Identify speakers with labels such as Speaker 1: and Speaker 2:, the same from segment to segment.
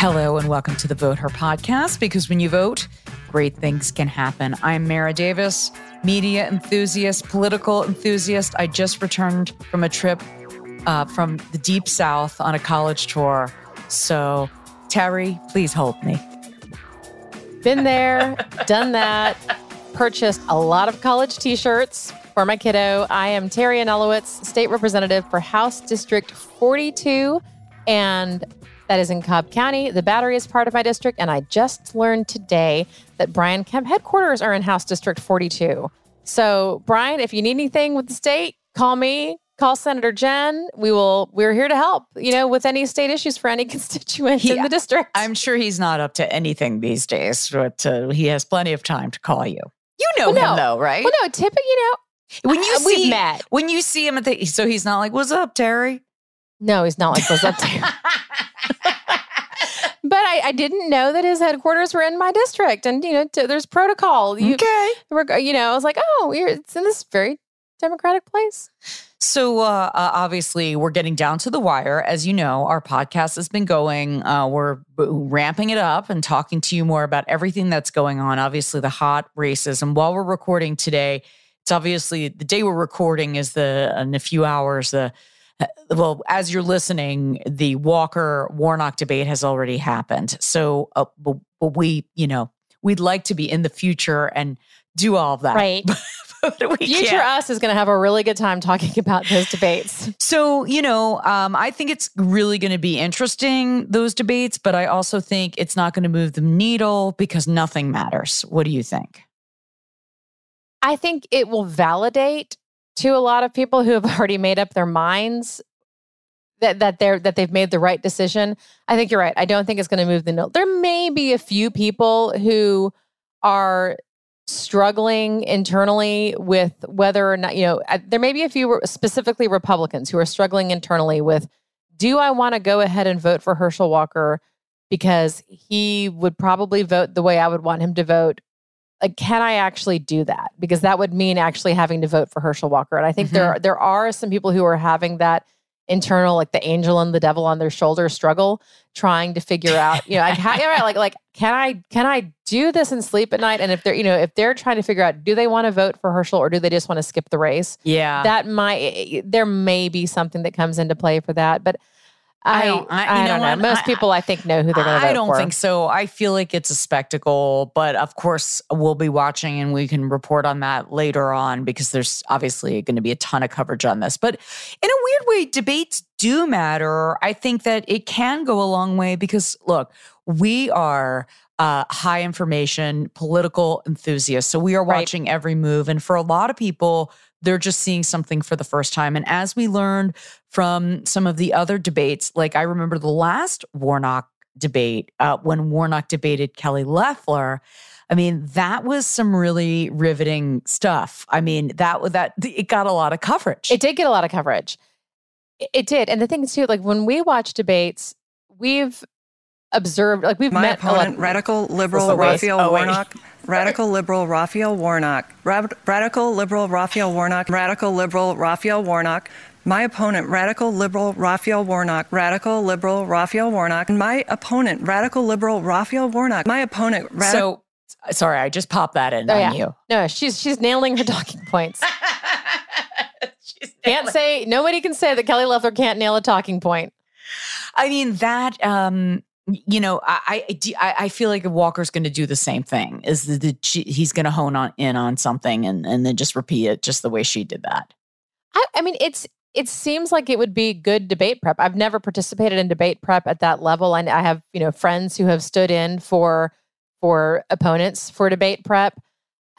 Speaker 1: Hello, and welcome to the Vote Her podcast because when you vote, great things can happen. I'm Mara Davis, media enthusiast, political enthusiast. I just returned from a trip uh, from the deep south on a college tour. So, Terry, please hold me.
Speaker 2: Been there, done that, purchased a lot of college t shirts for my kiddo. I am Terry Anulewicz, state representative for House District 42. And that is in Cobb County. The Battery is part of my district. And I just learned today that Brian Kemp headquarters are in House District 42. So, Brian, if you need anything with the state, call me, call Senator Jen. We will, we're here to help, you know, with any state issues for any constituent in the district.
Speaker 1: I'm sure he's not up to anything these days, but uh, he has plenty of time to call you. You know
Speaker 2: Well, no.
Speaker 1: him though, right?
Speaker 2: well, no, typically, you know,
Speaker 1: when you
Speaker 2: uh,
Speaker 1: see
Speaker 2: met.
Speaker 1: when you see him at the so he's not like, "What's up, Terry?"
Speaker 2: No, he's not like those up there. But I, I didn't know that his headquarters were in my district, and you know, t- there's protocol. You,
Speaker 1: okay.
Speaker 2: we're- you know, I was like, oh, we're, it's in this very democratic place.
Speaker 1: So uh, uh, obviously, we're getting down to the wire. As you know, our podcast has been going. Uh, we're ramping it up and talking to you more about everything that's going on. Obviously, the hot races. And while we're recording today, it's obviously the day we're recording is the in a few hours. The uh, well, as you're listening, the Walker Warnock debate has already happened. So, uh, we, you know, we'd like to be in the future and do all of that.
Speaker 2: Right.
Speaker 1: but we
Speaker 2: Future us is going to have a really good time talking about those debates.
Speaker 1: So, you know, um, I think it's really going to be interesting, those debates, but I also think it's not going to move the needle because nothing matters. What do you think?
Speaker 2: I think it will validate to a lot of people who have already made up their minds that that they're that they've made the right decision. I think you're right. I don't think it's going to move the needle. There may be a few people who are struggling internally with whether or not you know uh, there may be a few specifically republicans who are struggling internally with do i want to go ahead and vote for herschel walker because he would probably vote the way i would want him to vote like can i actually do that? Because that would mean actually having to vote for herschel walker. And i think there mm-hmm. there are some people who are having that internal like the angel and the devil on their shoulder struggle trying to figure out you know like how, right, like like can i can i do this and sleep at night? And if they're you know if they're trying to figure out do they want to vote for herschel or do they just want to skip the race?
Speaker 1: Yeah.
Speaker 2: that might there may be something that comes into play for that. But
Speaker 1: I
Speaker 2: i
Speaker 1: don't- I-
Speaker 2: I,
Speaker 1: know
Speaker 2: don't know most people i think know who they're going to vote
Speaker 1: I don't
Speaker 2: for.
Speaker 1: think so. I feel like it's a spectacle, but of course, we'll be watching and we can report on that later on because there's obviously going to be a ton of coverage on this. But in a weird way, debates do matter. I think that it can go a long way because, look, we are uh, high information political enthusiasts. So we are
Speaker 2: Right.
Speaker 1: watching every move. And for a lot of people, they're just seeing something for the first time. And as we learned from some of the other debates, like I remember the last Warnock debate uh, when Warnock debated Kelly Loeffler. I mean, that was some really riveting stuff. I mean, that that it got a lot of coverage.
Speaker 2: It did get a lot of coverage. It, it did. And the thing is, too, like when we watch debates, we've observed, like we've
Speaker 3: My
Speaker 2: met a lot-
Speaker 3: opponent, radical liberal
Speaker 1: wait.
Speaker 3: Raphael
Speaker 1: Oh, wait.
Speaker 3: Warnock. Radical liberal Raphael Warnock. Rad- radical liberal Raphael Warnock. Radical liberal Raphael Warnock. My opponent, radical liberal Raphael Warnock. Radical liberal Raphael Warnock. My opponent, radical liberal Raphael Warnock. My opponent, radical.
Speaker 1: so sorry, I just popped that in
Speaker 2: Oh,
Speaker 1: on
Speaker 2: yeah.
Speaker 1: you.
Speaker 2: No, she's she's nailing her talking points.
Speaker 1: She's
Speaker 2: Can't say nobody can say that Kelly Loeffler can't nail a talking point.
Speaker 1: I mean that um you know I I I, feel like Walker's going to do the same thing. Is that the, he's going to hone on in on something and and then just repeat it just the way she did that.
Speaker 2: I, I mean, it's it seems like it would be good debate prep. I've never participated in debate prep at that level, and I have you know friends who have stood in for for opponents for debate prep,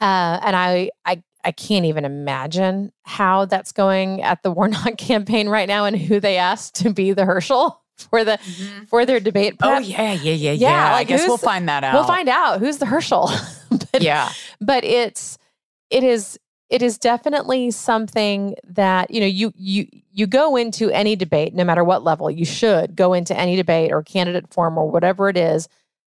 Speaker 2: uh, and I I I can't even imagine how that's going at the Warnock campaign right now, and who they asked to be the Herschel for the mm-hmm. for their debate oh, prep.
Speaker 1: Oh yeah, yeah, yeah, yeah.
Speaker 2: Yeah,
Speaker 1: I guess we'll find that out.
Speaker 2: We'll find out who's the Herschel. but,
Speaker 1: Yeah.
Speaker 2: but it's it is it is definitely something that you know you you you go into any debate no matter what level you should go into any debate or candidate forum or whatever it is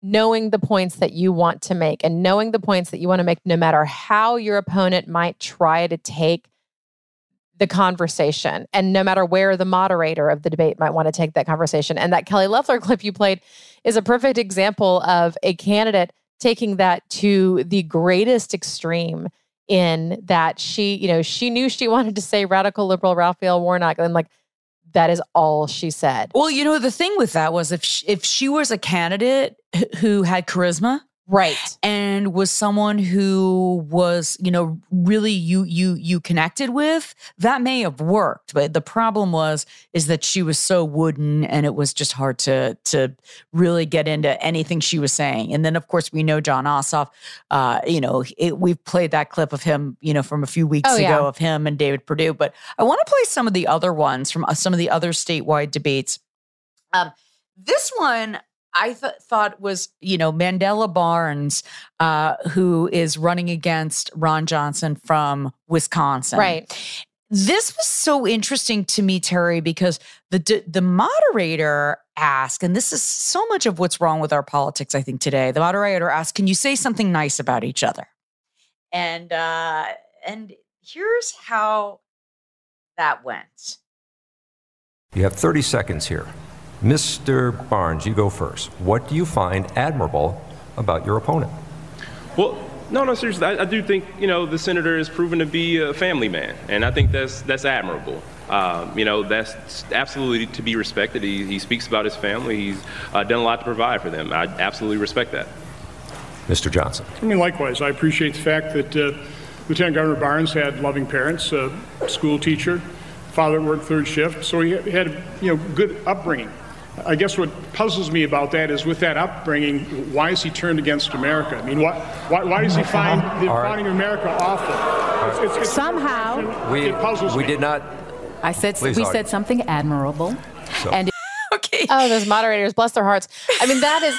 Speaker 2: knowing the points that you want to make and knowing the points that you want to make no matter how your opponent might try to take the conversation. And no matter where the moderator of the debate might want to take that conversation. And that Kelly Loeffler clip you played is a perfect example of a candidate taking that to the greatest extreme in that she, you know, she knew she wanted to say radical liberal Raphael Warnock and like that is all she said.
Speaker 1: Well, you know, the thing with that was if she, if she was a candidate who had charisma,
Speaker 2: right.
Speaker 1: And was someone who was you know really you you you connected with that may have worked but the problem was is that she was so wooden and it was just hard to to really get into anything she was saying. And then of course we know jon ossoff uh you know it, we've played that clip of him you know from a few weeks
Speaker 2: Oh,
Speaker 1: ago
Speaker 2: yeah.
Speaker 1: of him and david perdue but i want to play some of the other ones from uh, some of the other statewide debates. Um this one I th- thought was, you know, Mandela Barnes, uh, who is running against Ron Johnson from Wisconsin.
Speaker 2: right
Speaker 1: This was so interesting to me, Terry, because the d- the moderator asked, and this is so much of what's wrong with our politics, I think today. The moderator asked, "Can you say something nice about each other?" And uh, and here's how that went.
Speaker 4: You have 30 seconds here. Mr. Barnes, you go first. What do you find admirable about your opponent?
Speaker 5: Well, no, no, seriously. I, I do think you know the senator has proven to be a family man, and I think that's that's admirable. Um, you know, that's absolutely to be respected. He, he speaks about his family. He's uh, done a lot to provide for them. I absolutely respect that.
Speaker 4: Mr. Johnson.
Speaker 6: I mean, likewise, I appreciate the fact that uh, Lieutenant Governor Barnes had loving parents, a school teacher, father that worked third shift, so he had a you know good upbringing. I guess what puzzles me about that is with that upbringing, why is he turned against America? I mean, why, why, why does he find the
Speaker 4: All right.
Speaker 6: founding of America awful? It's- it's- it's-
Speaker 7: Somehow.
Speaker 4: We,
Speaker 6: it puzzles
Speaker 4: we
Speaker 6: me.
Speaker 4: did not.
Speaker 7: I said
Speaker 4: Please,
Speaker 7: we
Speaker 4: Audrey.
Speaker 7: said something admirable,
Speaker 4: So-
Speaker 7: and
Speaker 1: Okay.
Speaker 2: Oh, those moderators, bless their hearts. I mean, that is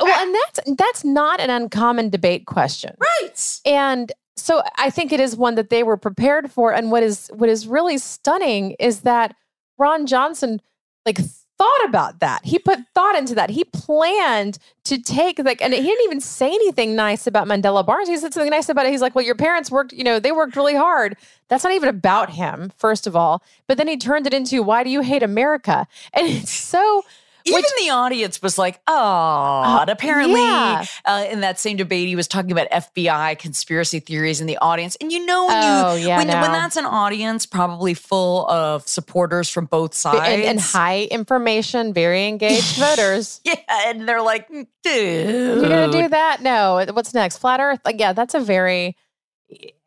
Speaker 2: well, and that's that's not an uncommon debate question.
Speaker 1: right.
Speaker 2: And so I think it is one that they were prepared for. And what is what is really stunning is that Ron Johnson like thought about that. He put thought into that. He planned to take like and he didn't even say anything nice about Mandela Barnes. He said something nice about it. He's like, Well, your parents worked, you know, they worked really hard. That's not even about him, first of all. But then he turned it into why do you hate America? And it's so
Speaker 1: Even
Speaker 2: which-
Speaker 1: the audience was like, oh, and apparently
Speaker 2: yeah.
Speaker 1: uh, in that same debate, he was talking about FBI conspiracy theories in the audience. And you know, when,
Speaker 2: Oh,
Speaker 1: you,
Speaker 2: yeah,
Speaker 1: when, when that's an audience probably full of supporters from both sides.
Speaker 2: and, and high information, very engaged voters.
Speaker 1: yeah, and they're like, dude.
Speaker 2: You're gonna do that? No. What's next? Flat Earth? Like, yeah, that's a very.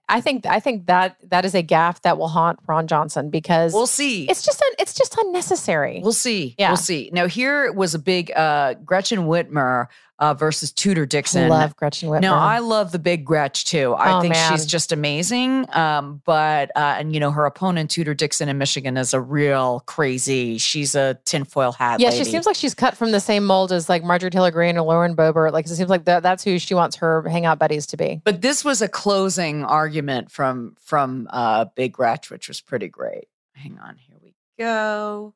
Speaker 2: I think I think that that is a gaffe that will haunt Ron Johnson because
Speaker 1: We'll see.
Speaker 2: it's just un, it's just unnecessary.
Speaker 1: We'll see.
Speaker 2: Yeah.
Speaker 1: We'll see. Now, here was a big uh, Gretchen Whitmer uh, versus Tudor Dixon.
Speaker 2: I love Gretchen Whitmer.
Speaker 1: No, I love the big Gretch too. I
Speaker 2: Oh,
Speaker 1: think
Speaker 2: man.
Speaker 1: she's just amazing. Um, but uh, and you know her opponent Tudor Dixon in Michigan is a real crazy. She's a tinfoil hat.
Speaker 2: yeah,
Speaker 1: lady.
Speaker 2: she seems like she's cut from the same mold as like Marjorie Taylor Greene or Lauren Boebert. Like it seems like that, that's who she wants her hangout buddies to be.
Speaker 1: But this was a closing argument from from uh, Big Gretch, which was pretty great. Hang on, here we go.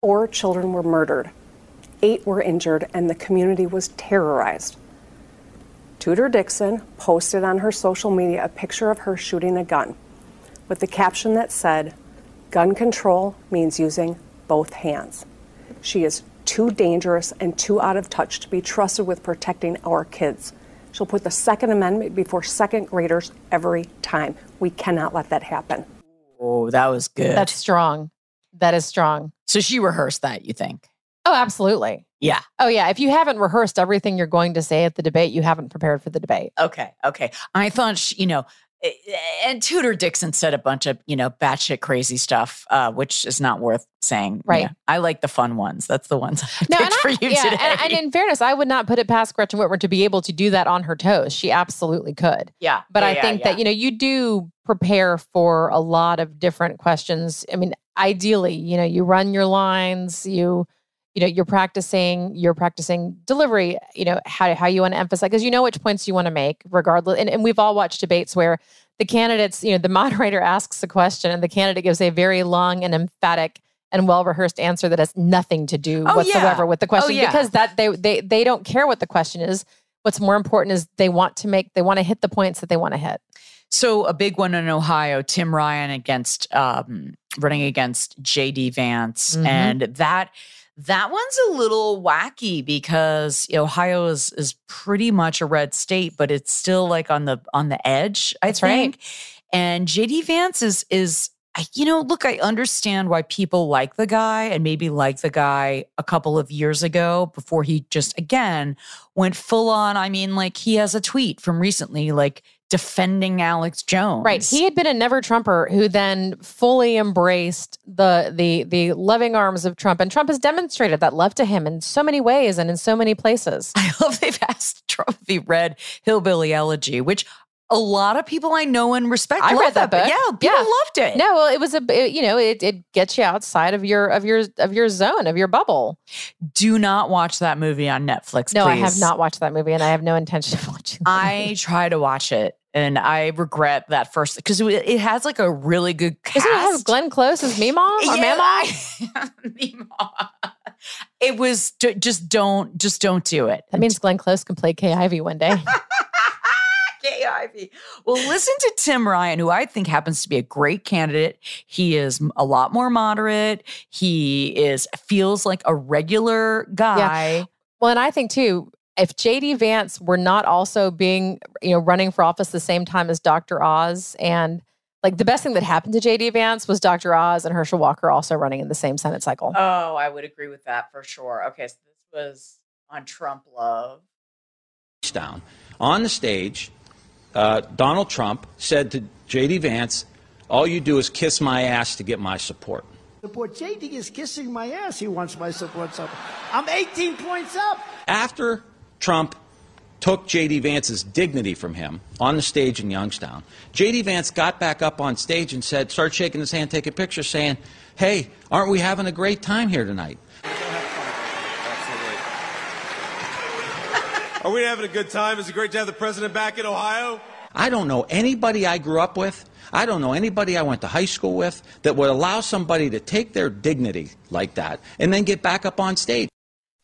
Speaker 8: Four children were murdered, eight were injured, and the community was terrorized. Tudor Dixon posted on her social media a picture of her shooting a gun with the caption that said, Gun control means using both hands. She is too dangerous and too out of touch to be trusted with protecting our kids. She'll put the Second Amendment before second graders every time. We cannot let that happen.
Speaker 1: Oh, that was good.
Speaker 2: That's strong. That is strong.
Speaker 1: so she rehearsed that. You think?
Speaker 2: Oh, absolutely.
Speaker 1: Yeah.
Speaker 2: Oh yeah. If you haven't rehearsed everything you're going to say at the debate, you haven't prepared for the debate.
Speaker 1: Okay. Okay. I thought, she, you know, eh, and Tudor Dixon said a bunch of, you know, batshit crazy stuff, uh, which is not worth saying.
Speaker 2: Right.
Speaker 1: Yeah. I like the fun ones. That's the ones I
Speaker 2: No,
Speaker 1: picked for
Speaker 2: I,
Speaker 1: you
Speaker 2: yeah,
Speaker 1: today.
Speaker 2: and, and in fairness, I would not put it past Gretchen Whitmer to be able to do that on her toes. She absolutely could.
Speaker 1: yeah.
Speaker 2: But
Speaker 1: yeah,
Speaker 2: I think
Speaker 1: yeah.
Speaker 2: that you know you do prepare for a lot of different questions. I mean, ideally, you know, you run your lines, you you know, you're practicing, you're practicing delivery, you know, how how you want to emphasize because you know which points you want to make regardless. And, and we've all watched debates where the candidates, you know, the moderator asks a question and the candidate gives a very long and emphatic and well rehearsed answer that has nothing to do
Speaker 1: Oh,
Speaker 2: whatsoever
Speaker 1: yeah.
Speaker 2: with the question
Speaker 1: yeah.
Speaker 2: because that they they they don't care what the question is. What's more important is they want to make they want to hit the points that they want to hit.
Speaker 1: So a big one in Ohio, Tim Ryan against um, running against JD Vance,
Speaker 2: Mhm.
Speaker 1: and that that one's a little wacky because Ohio is is pretty much a red state, but it's still like on the on the edge. I
Speaker 2: That's right.
Speaker 1: think, and JD Vance is is. I- You know, look, I understand why people like the guy and maybe like the guy a couple of years ago before he just again went full on. I mean, like he has a tweet from recently, like defending Alex Jones.
Speaker 2: Right. He had been a never Trumper who then fully embraced the the the loving arms of Trump. And Trump has demonstrated that love to him in so many ways and in so many places.
Speaker 1: I love they've asked Trump if he read Hillbilly Elegy, which a lot of people I know and respect.
Speaker 2: I read that book.
Speaker 1: Yeah, people
Speaker 2: Yeah.
Speaker 1: loved it.
Speaker 2: No, well, it was a it- you know, it, it gets you outside of your of your of your zone, of your bubble.
Speaker 1: Do not watch that movie on Netflix.
Speaker 2: No, I have not watched that movie and I have no intention of watching.
Speaker 1: I try to watch it and I regret that first because it, it has like a really good cast.
Speaker 2: Doesn't it have Glenn Close as Meemaw or
Speaker 1: Yeah,
Speaker 2: Mamaw?
Speaker 1: I- Meemaw. It was just don't just don't do it.
Speaker 2: That means Glenn Close can play Kay Ivey one day.
Speaker 1: Kay Ivey. Well, listen to Tim Ryan, who I think happens to be a great candidate. He is a lot more moderate. He is feels like a regular guy.
Speaker 2: Well, and I think too, if JD Vance were not also being, you know, running for office the same time as Dr. Oz and like the best thing that happened to JD Vance was Dr. Oz and Herschel Walker also running in the same Senate cycle.
Speaker 1: Oh, I would agree with that for sure. Okay, so this was on Trump love.
Speaker 9: down. On the stage, uh, Donald Trump said to J.D. Vance, All you do is kiss my ass to get my support.
Speaker 10: Support. JD is kissing my ass. He wants my support. So I'm 18 points up.
Speaker 9: After Trump took J.D. Vance's dignity from him on the stage in Youngstown, J.D. Vance got back up on stage and said, started shaking his hand, taking pictures, saying, Hey, aren't we having a great time here tonight?
Speaker 11: Are we having a good time? Is it great to have the president back in Ohio?
Speaker 9: I don't know anybody I grew up with. I don't know anybody I went to high school with that would allow somebody to take their dignity like that and then get back up on stage.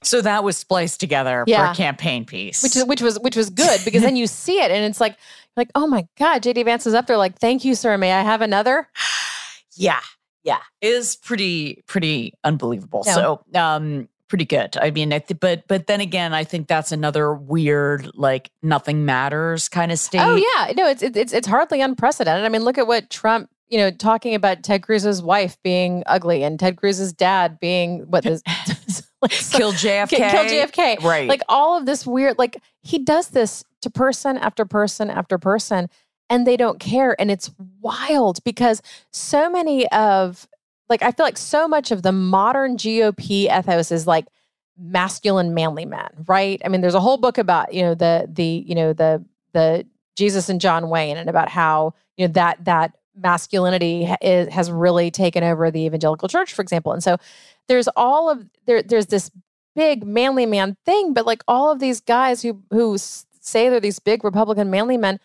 Speaker 1: So that was spliced together for a campaign piece.
Speaker 2: Which is which was which was good because then you see it and it's like like oh my god JD Vance is up there like thank you sir may I have another
Speaker 1: yeah, yeah, it is pretty pretty unbelievable.
Speaker 2: Yeah.
Speaker 1: So, um, pretty good. I mean, I th- but but then again, I think that's another weird like nothing matters kind of oh, state.
Speaker 2: Oh yeah, no, it's it's it's hardly unprecedented. I mean, look at what Trump, you know, talking about Ted Cruz's wife being ugly and Ted Cruz's dad being what this like, so-
Speaker 1: Kill JFK.
Speaker 2: Kill JFK.
Speaker 1: Right.
Speaker 2: Like all of this weird. Like he does this to person after person after person, and they don't care, and it's wild because so many of like I feel like so much of the modern GOP ethos is like masculine manly men, right? I mean, there's a whole book about, you know, the the, you know, the the Jesus and John Wayne and about how, you know, that that masculinity has really taken over the evangelical church, for example. And so there's all of there there's this big manly man thing, but like all of these guys who who say they're these big Republican manly men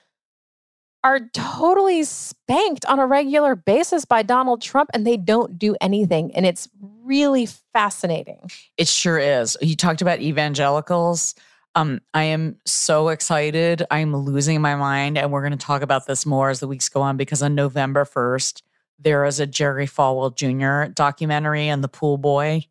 Speaker 2: are totally spanked on a regular basis by Donald Trump and they don't do anything. And it's really fascinating.
Speaker 1: It sure is. You talked about evangelicals. Um, I am so excited. I'm losing my mind, and we're going to talk about this more as the weeks go on because on November 1st, there is a Jerry Falwell Jr. documentary on the pool boy.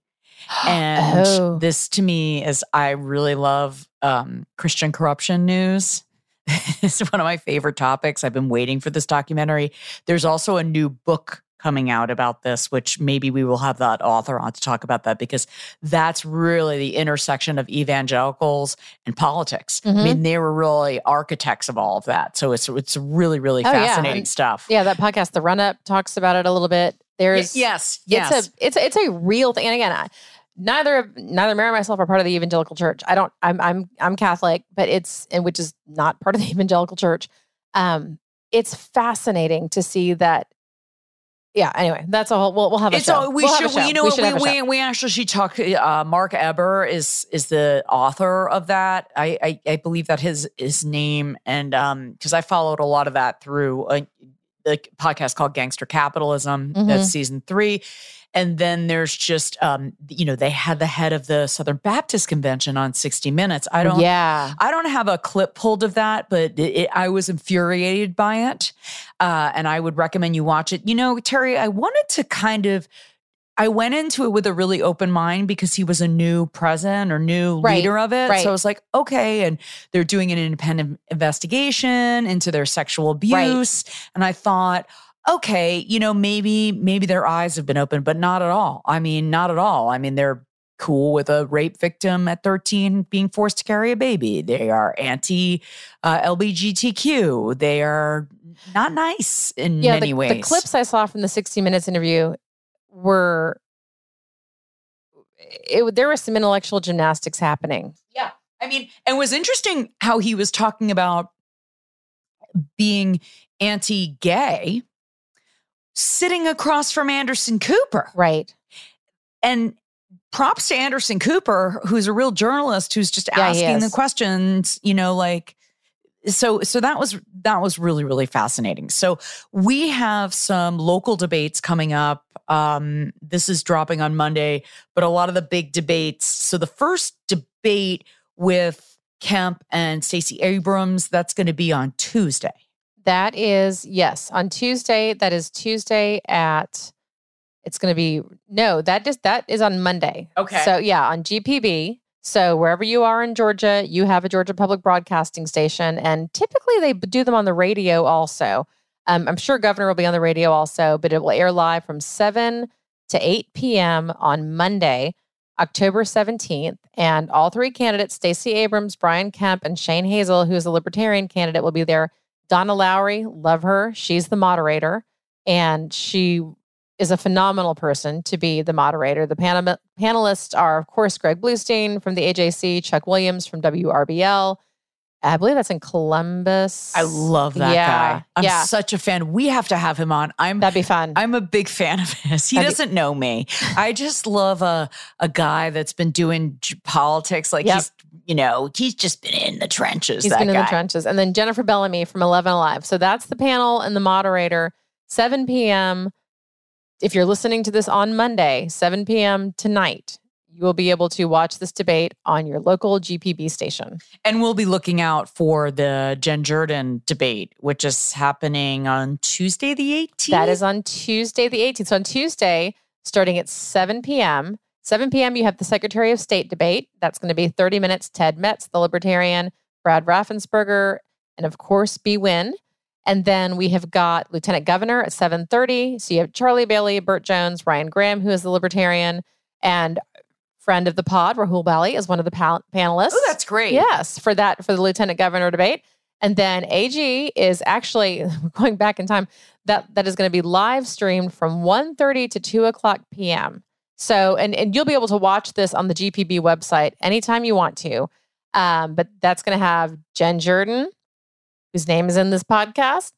Speaker 1: And
Speaker 2: Oh.
Speaker 1: this to me is I really love um, Christian corruption news. it's one of my favorite topics. I've been waiting for this documentary. There's also a new book coming out about this, which maybe we will have that author on to talk about that because that's really the intersection of evangelicals and politics. I
Speaker 2: Mhm.
Speaker 1: mean, they were really architects of all of that. So it's it's really really
Speaker 2: Oh, yeah.
Speaker 1: fascinating
Speaker 2: And-
Speaker 1: stuff.
Speaker 2: Yeah, that podcast, The Run Up, talks about it a little bit. There's
Speaker 1: yes, yes.
Speaker 2: It's a it's a, it's a real thing. And again, I, neither of- neither Mary or myself are part of the evangelical church. I don't. I'm I'm I'm Catholic, but it's and which is not part of the evangelical church. Um, it's fascinating to see that. Yeah. Anyway, that's a whole. We'll, we'll have a
Speaker 1: It's
Speaker 2: show.
Speaker 1: all, we
Speaker 2: We'll a
Speaker 1: should. We, you know
Speaker 2: We
Speaker 1: what?
Speaker 2: should have
Speaker 1: We,
Speaker 2: a
Speaker 1: we,
Speaker 2: show.
Speaker 1: we actually should talk. Uh, Mark Eber is is the author of that. I I, I believe that his his name and um because I followed a lot of that through a the podcast called Gangster Capitalism.
Speaker 2: Mhm.
Speaker 1: That's season three. And then there's just, um, you know, they had the head of the Southern Baptist Convention on 60 Minutes. I don't,
Speaker 2: Yeah.
Speaker 1: I don't have a clip pulled of that, but it, it, I was infuriated by it, uh, and I would recommend you watch it. You know, Terry, I wanted to kind of. I went into it with a really open mind because he was a new president or new
Speaker 2: Right,
Speaker 1: leader of it.
Speaker 2: right.
Speaker 1: So I was like, okay. And they're doing an independent investigation into their sexual abuse. And I thought, okay, you know, maybe, maybe their eyes have been opened, but not at all. I mean, not at all. I mean, they're cool with a rape victim at 13 being forced to carry a baby. They are anti uh, LBGTQ. They are not nice in
Speaker 2: yeah,
Speaker 1: many
Speaker 2: the,
Speaker 1: ways.
Speaker 2: the clips I saw from the 60 Minutes interview were it, there was some intellectual gymnastics happening.
Speaker 1: Yeah. I mean, and it was interesting how he was talking about being anti gay sitting across from Anderson Cooper.
Speaker 2: Right.
Speaker 1: And props to Anderson Cooper, who's a real journalist who's just
Speaker 2: Yeah,
Speaker 1: asking the questions, you know, like so so that was that was really really fascinating. So we have some local debates coming up. Um this is dropping on Monday, but a lot of the big debates. So the first debate with Kemp and Stacey Abrams, that's going to be on Tuesday.
Speaker 2: That is yes on Tuesday. That is Tuesday at. It's going to be no. That just that is on Monday.
Speaker 1: Okay.
Speaker 2: So yeah, on GPB. So wherever you are in Georgia, you have a Georgia Public Broadcasting station, and typically they do them on the radio also. Um, I'm sure Governor will be on the radio also, but it will air live from seven to eight p.m. on Monday, October 17th. And all three candidates, Stacey Abrams, Brian Kemp, and Shane Hazel, who is a Libertarian candidate, will be there. Donna Lowry, love her. She's the moderator, and she is a phenomenal person to be the moderator. The panel- panelists are, of course, Greg Bluestein from the AJC, Chuck Williams from WRBL. I believe that's in Columbus.
Speaker 1: I love that
Speaker 2: yeah,
Speaker 1: guy. I'm
Speaker 2: yeah,
Speaker 1: such a fan. We have to have him on. I'm
Speaker 2: that'd be fun.
Speaker 1: I'm a big fan of his. He
Speaker 2: That'd
Speaker 1: doesn't know me. I just love a a guy that's been doing j- politics. Like
Speaker 2: Yep.
Speaker 1: he's, you know, he's just been in the trenches.
Speaker 2: He's been in the trenches. And then Jennifer Bellamy from 11 Alive. So that's the panel and the moderator, 7 p.m. If you're listening to this on Monday, 7 p.m. tonight, you will be able to watch this debate on your local GPB station.
Speaker 1: And we'll be looking out for the Jen Jordan debate, which is happening on Tuesday the 18th.
Speaker 2: That is on Tuesday, the 18th. So on Tuesday, starting at 7 p.m., 7 p.m., you have the Secretary of State debate. That's going to be 30 minutes. Ted Metz, the Libertarian, Brad Raffensperger, and of course, Bee Nguyen. And then we have got Lieutenant Governor at 7:30. So you have Charlie Bailey, Burt Jones, Ryan Graham, who is the Libertarian, and friend of the pod, Rahul Bali, is one of the pal- panelists.
Speaker 1: Oh, that's great.
Speaker 2: Yes, for that for the lieutenant governor debate. And then AG is actually going back in time. That that is going to be live streamed from 1.30 to 2 o'clock p.m. So and, and you'll be able to watch this on the GPB website anytime you want to. Um, but that's going to have Jen Jordan, whose name is in this podcast,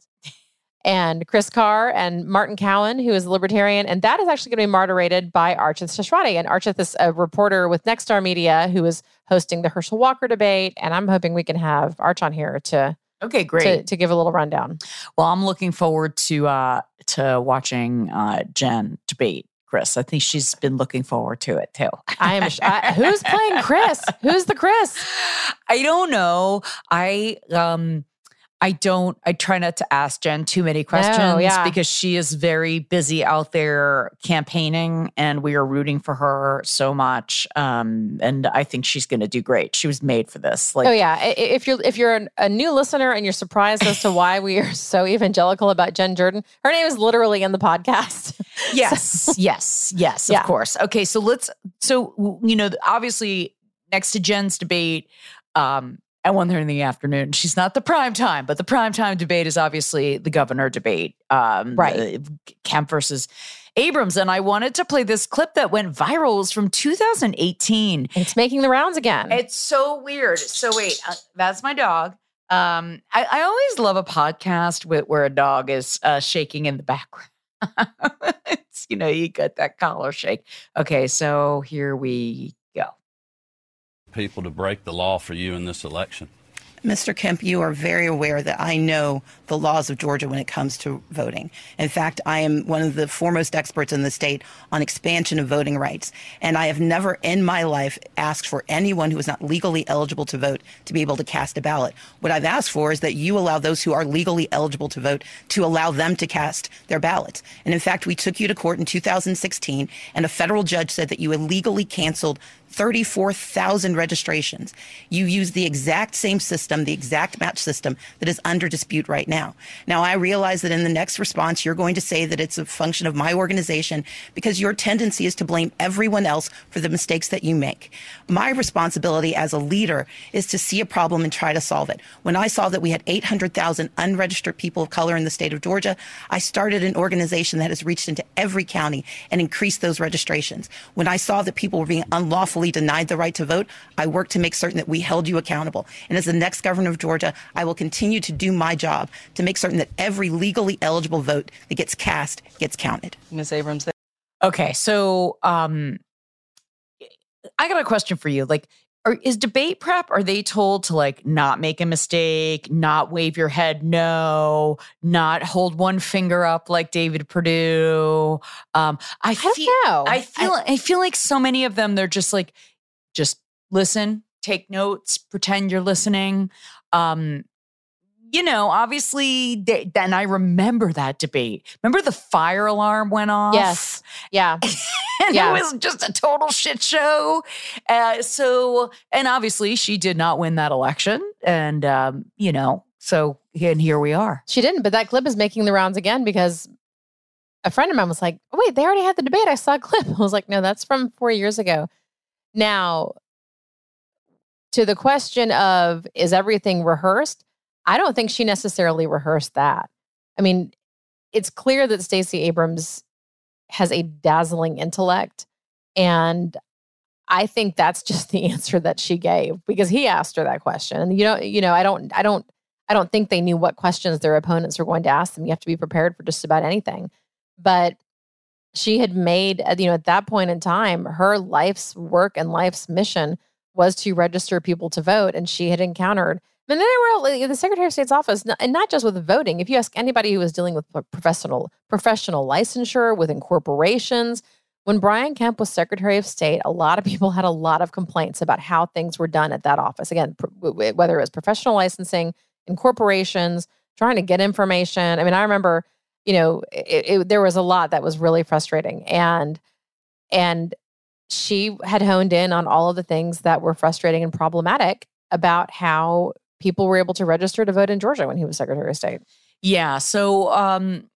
Speaker 2: and Chris Carr and Martin Cowen, who is a libertarian. And that is actually going to be moderated by Archith Seshadri. And Archith is a reporter with Nexstar Media who is hosting the Herschel Walker debate. And I'm hoping we can have Arch on here to,
Speaker 1: Okay, great.
Speaker 2: to, to give a little rundown.
Speaker 1: well, I'm looking forward to uh to watching uh Jen debate Chris. I think she's been looking forward to it too.
Speaker 2: I am. I, who's playing Chris? Who's the Chris?
Speaker 1: I don't know. I um I don't I try not to ask Jen too many questions
Speaker 2: yeah.
Speaker 1: because she is very busy out there campaigning and we are rooting for her so much. Um and I think she's going to do great. She was made for this. Like
Speaker 2: oh yeah. If you're if you're a new listener and you're surprised as to why we are so evangelical about Jen Jordan, her name is literally in the podcast.
Speaker 1: Yes, yes, yes,
Speaker 2: Yeah.
Speaker 1: of course. Okay, so let's so you know, obviously next to Jen's debate um at one thirty in the afternoon. She's not the prime time, but the prime time debate is obviously the governor debate. Um
Speaker 2: Right.
Speaker 1: uh, Kemp versus Abrams. And I wanted to play this clip that went viral. It was from 2018.
Speaker 2: It's making the rounds again.
Speaker 1: It's so weird. So wait, uh, that's my dog. Um, I, I always love a podcast with, where a dog is uh, shaking in the background. it's, you know, you get that collar shake. Okay, so here we go.
Speaker 12: People to break the law for you in this election. Mr. Kemp, you are very aware that I know the laws of Georgia when it comes to voting. In fact, I am one of the foremost experts in the state on expansion of voting rights. And I have never in my life asked for anyone who is not legally eligible to vote to be able to cast a ballot. What I've asked for is that you allow those who are legally eligible to vote to allow them to cast their ballots. And in fact, we took you to court in 2016, and a federal judge said that you illegally canceled 34,000 registrations. You use the exact same system, the exact match system that is under dispute right now. Now, I realize that in the next response, you're going to say that it's a function of my organization because your tendency is to blame everyone else for the mistakes that you make. My responsibility as a leader is to see a problem and try to solve it. When I saw that we had 800,000 unregistered people of color in the state of Georgia, I started an organization that has reached into every county and increased those registrations. When I saw that people were being unlawfully denied the right to vote, I worked to make certain that we held you accountable. And as the next governor of Georgia, I will continue to do my job to make certain that every legally eligible vote that gets cast gets counted.
Speaker 13: Ms. Abrams.
Speaker 1: Okay, so um, I got a question for you. Like, are, is debate prep? Are they told to like not make a mistake, not wave your head no, not hold one finger up like David Perdue? Um, I,
Speaker 2: I
Speaker 1: feel. I feel, I, feel like so many of them. They're just like, just listen, take notes, pretend you're listening. Um, you know, obviously, they, then I remember that debate. Remember the fire alarm went off?
Speaker 2: Yes. Yeah.
Speaker 1: and
Speaker 2: Yeah.
Speaker 1: it was just a total shit show. Uh, so, and obviously, she did not win that election. And, um, you know, so, and here we are.
Speaker 2: She didn't, but that clip is making the rounds again because a friend of mine was like, oh, wait, they already had the debate. I saw a clip. I was like, no, that's from four years ago. Now, to the question of is everything rehearsed? I don't think she necessarily rehearsed that. I mean, it's clear that Stacey Abrams has a dazzling intellect. And I think that's just the answer that she gave because he asked her that question. And you know, you know, I don't, I don't, I don't think they knew what questions their opponents were going to ask them. You have to be prepared for just about anything. But she had made, you know, at that point in time, her life's work and life's mission was to register people to vote. And she had encountered, and then they were the Secretary of State's office, and not just with voting. If you ask anybody who was dealing with professional professional licensure within corporations, when Brian Kemp was Secretary of State, a lot of people had a lot of complaints about how things were done at that office. Again, whether it was professional licensing in corporations, trying to get information. I mean, I remember, you know, it, it, there was a lot that was really frustrating, and and she had honed in on all of the things that were frustrating and problematic about how people were able to register to vote in Georgia when he was Secretary of State.
Speaker 1: Yeah. So, um,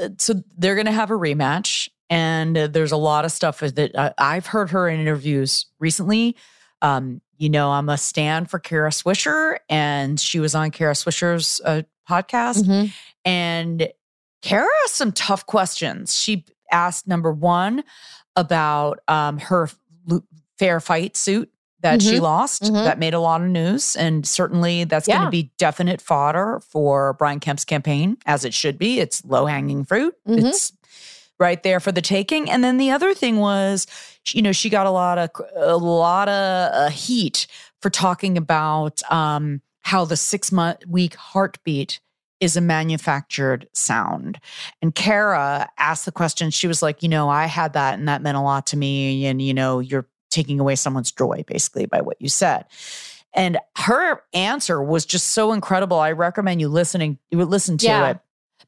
Speaker 1: uh, so they're going to have a rematch, and uh, there's a lot of stuff that uh, I've heard her in interviews recently. Um, you know, I'm a stand for Kara Swisher, and she was on Kara Swisher's uh, podcast,
Speaker 2: Mm-hmm.
Speaker 1: and Kara asked some tough questions. She asked number one about um, her fair fight suit that she
Speaker 2: Mhm.
Speaker 1: lost.
Speaker 2: Mhm.
Speaker 1: That made a lot of news, and certainly that's going to be definite fodder for Brian Kemp's campaign, as it should be. It's low hanging fruit.
Speaker 2: Mhm.
Speaker 1: It's right there for the taking. And then the other thing was, you know, she got a lot of a lot of uh, heat for talking about um, how the six month week heartbeat is a manufactured sound. And Kara asked the question. She was like, you know, I had that, and that meant a lot to me. And you know, you're taking away someone's joy basically by what you said. And her answer was just so incredible. I recommend you listening. You would listen to
Speaker 2: Yeah.
Speaker 1: it.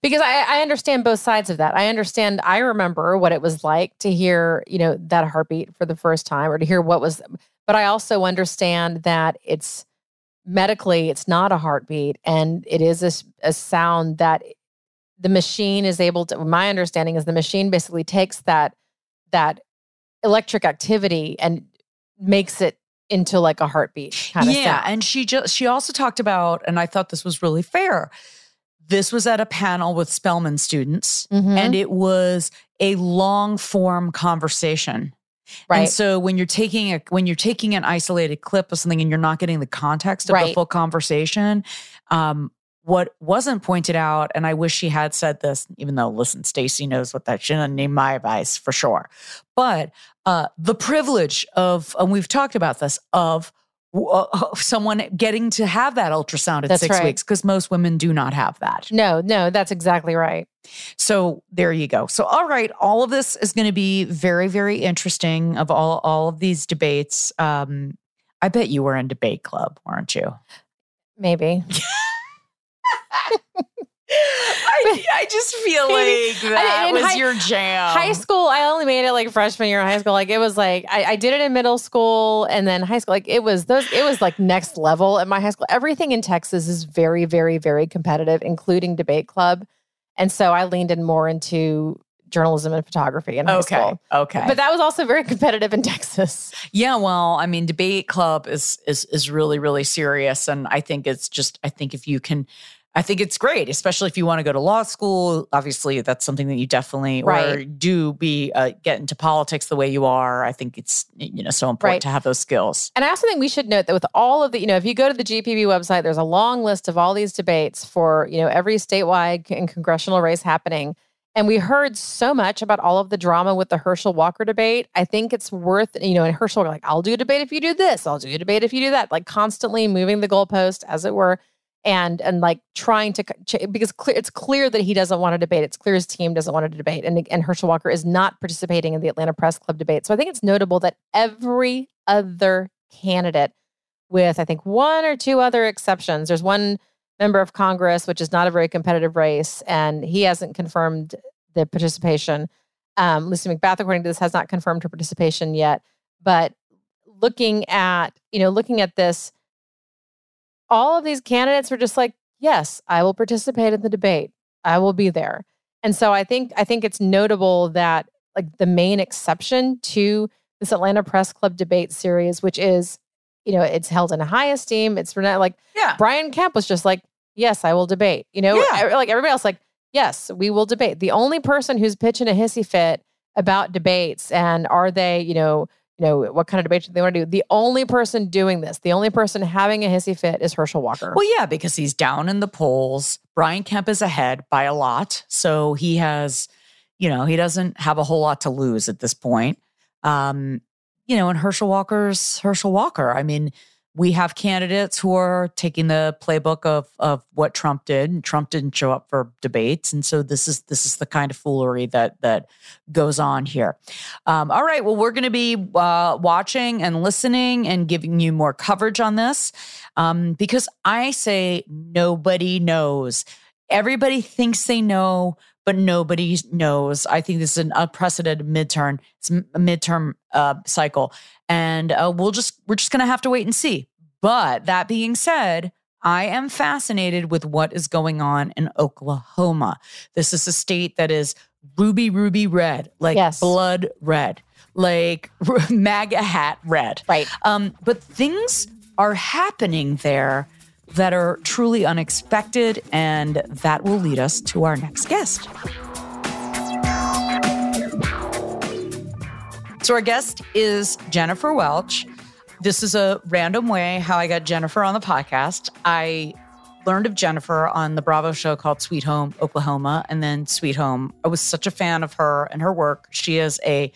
Speaker 2: Because I, I understand both sides of that. I understand, I remember what it was like to hear, you know, that heartbeat for the first time or to hear what was, but I also understand that it's medically, it's not a heartbeat and it is a sound that the machine is able to, my understanding is the machine basically takes that, that electric activity and makes it into like a heartbeat kind of stuff.
Speaker 1: yeah,
Speaker 2: sound.
Speaker 1: and she just she also talked about, and I thought this was really fair. This was at a panel with Spelman students,
Speaker 2: Mhm.
Speaker 1: and it was a long form conversation.
Speaker 2: Right.
Speaker 1: And so when you're taking a when you're taking an isolated clip of something and you're not getting the context of the full conversation, um, what wasn't pointed out, and I wish she had said this, even though listen, Stacey knows what that shouldn't name my advice for sure. But uh, the privilege of, and we've talked about this, of uh, someone getting to have that ultrasound at
Speaker 2: That's
Speaker 1: six
Speaker 2: right.
Speaker 1: weeks because most women do not have that.
Speaker 2: No, no, that's exactly right.
Speaker 1: So there you go. So all right, all of this is going to be very, very interesting. Of all all of these debates, um, I bet you were in debate club, weren't you?
Speaker 2: Maybe.
Speaker 1: I, I just feel like that was
Speaker 2: high-
Speaker 1: your jam.
Speaker 2: High school, I only made it like freshman year in high school. Like it was like I, I did it in middle school and then high school. Like it was those. It was like next level at my high school. Everything in Texas is very, very, very competitive, including debate club. And so I leaned in more into journalism and photography in high
Speaker 1: Okay,
Speaker 2: school.
Speaker 1: okay.
Speaker 2: But that was also very competitive in Texas.
Speaker 1: Yeah, well, I mean, debate club is is is really really serious, and I think it's just I think if you can. I think it's great, especially if you want to go to law school. Obviously, that's something that you definitely or
Speaker 2: Right.
Speaker 1: do be uh, get into politics the way you are. I think it's you know so important
Speaker 2: Right.
Speaker 1: to have those skills.
Speaker 2: And I also think we should note that with all of the, you know, if you go to the GPB website, there's a long list of all these debates for, you know, every statewide and congressional race happening. And we heard so much about all of the drama with the Herschel Walker debate. I think it's worth, you know, and Herschel like, I'll do a debate if you do this, I'll do a debate if you do that, like constantly moving the goalpost, as it were, and and like trying to because clear, it's clear that he doesn't want to debate. It's clear his team doesn't want to debate, and and Herschel Walker is not participating in the Atlanta Press Club debate. So I think it's notable that every other candidate, with I think one or two other exceptions, there's one member of Congress, which is not a very competitive race, and he hasn't confirmed the participation. Um, Lucy McBath, according to this, has not confirmed her participation yet. But looking at, you know, looking at this, all of these candidates were just like, yes, I will participate in the debate. I will be there. And so I think I think it's notable that like the main exception to this Atlanta Press Club debate series, which is, you know, it's held in high esteem. It's like
Speaker 1: Yeah.
Speaker 2: Brian Kemp was just like, yes, I will debate. You know,
Speaker 1: Yeah.
Speaker 2: Like everybody else, like, yes, we will debate. The only person who's pitching a hissy fit about debates and are they, you know, you know, what kind of debate do they want to do? The only person doing this, the only person having a hissy fit is Herschel Walker.
Speaker 1: Well, yeah, because he's down in the polls. Brian Kemp is ahead by a lot, so he has, you know, he doesn't have a whole lot to lose at this point. Um, you know, and Herschel Walker's Herschel Walker. I mean, we have candidates who are taking the playbook of of what Trump did, Trump didn't show up for debates, and so this is this is the kind of foolery that that goes on here. Um, all right, well, we're going to be uh, watching and listening and giving you more coverage on this um, because I say nobody knows. Everybody thinks they know, but nobody knows. I think this is an unprecedented midterm, it's a midterm uh, cycle, and uh, we'll just we're just going to have to wait and see. But that being said, I am fascinated with what is going on in Oklahoma. This is a state that is ruby, ruby red, like
Speaker 2: Yes.
Speaker 1: blood red, like MAGA hat red.
Speaker 2: Right.
Speaker 1: Um, but things are happening there that are truly unexpected, and that will lead us to our next guest. So, our guest is Jennifer Welch. This is a random way how I got Jennifer on the podcast. I learned of Jennifer on the Bravo show called Sweet Home Oklahoma and then Sweet Home. I was such a fan of her and her work. She is a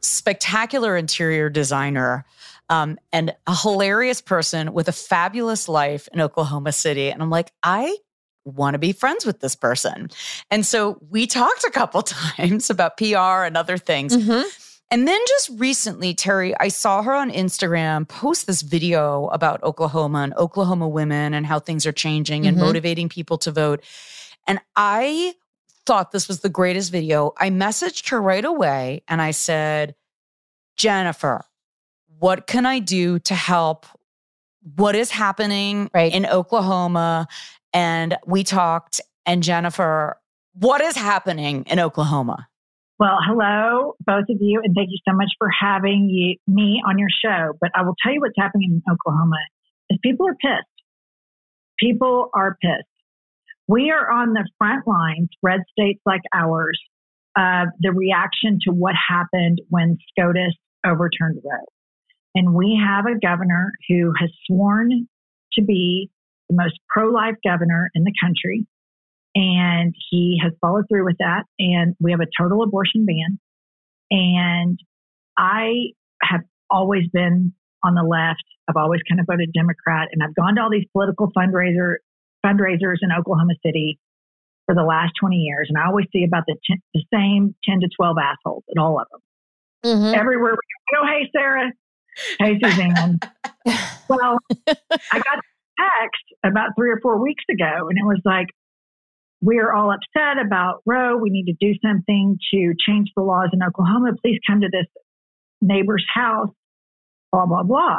Speaker 1: spectacular interior designer um, and a hilarious person with a fabulous life in Oklahoma City. And I'm like, I want to be friends with this person. And so we talked a couple times about PR and other things. And then just recently, Terry, I saw her on Instagram post this video about Oklahoma and Oklahoma women and how things are changing and
Speaker 2: Mhm.
Speaker 1: motivating people to vote. And I thought this was the greatest video. I messaged her right away and I said, Jennifer, what can I do to help? What is happening in Oklahoma? And we talked, and Jennifer, what is happening in Oklahoma?
Speaker 13: Well, hello, both of you, and thank you so much for having you, me on your show. But I will tell you what's happening in Oklahoma is people are pissed. People are pissed. We are on the front lines, red states like ours, of the reaction to what happened when SCOTUS overturned Roe. And we have a governor who has sworn to be the most pro life governor in the country and he has followed through with that. And we have a total abortion ban. And I have always been on the left. I've always kind of voted Democrat, and I've gone to all these political fundraiser fundraisers in Oklahoma City for the last 20 years, and I always see about the, ten, the same 10 to 12 assholes at all of them.
Speaker 2: Mm-hmm.
Speaker 13: Everywhere we go, hey, Sarah. Hey, Suzanne. well, I got a text about three or four weeks ago, and it was like, we're all upset about Roe. We need to do something to change the laws in Oklahoma. Please come to this neighbor's house, blah, blah, blah.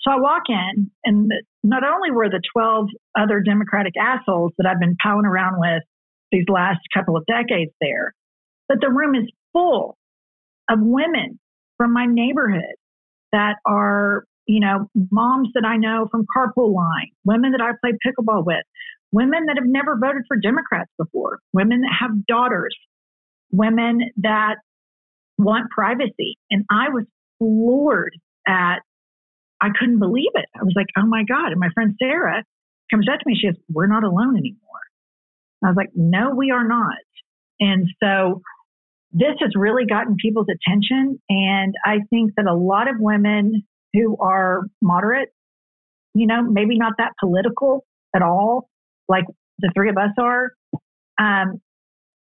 Speaker 13: So I walk in, and not only were the 12 other Democratic assholes that I've been palling around with these last couple of decades there, but the room is full of women from my neighborhood that are, you know, moms that I know from carpool line, women that I play pickleball with, women that have never voted for Democrats before, women that have daughters, women that want privacy. And I was floored at, I couldn't believe it. I was like, oh my God. And my friend Sarah comes up to me, she goes, we're not alone anymore. I was like, no, we are not. And so this has really gotten people's attention. And I think that a lot of women who are moderate, you know, maybe not that political at all, like the three of us are, um,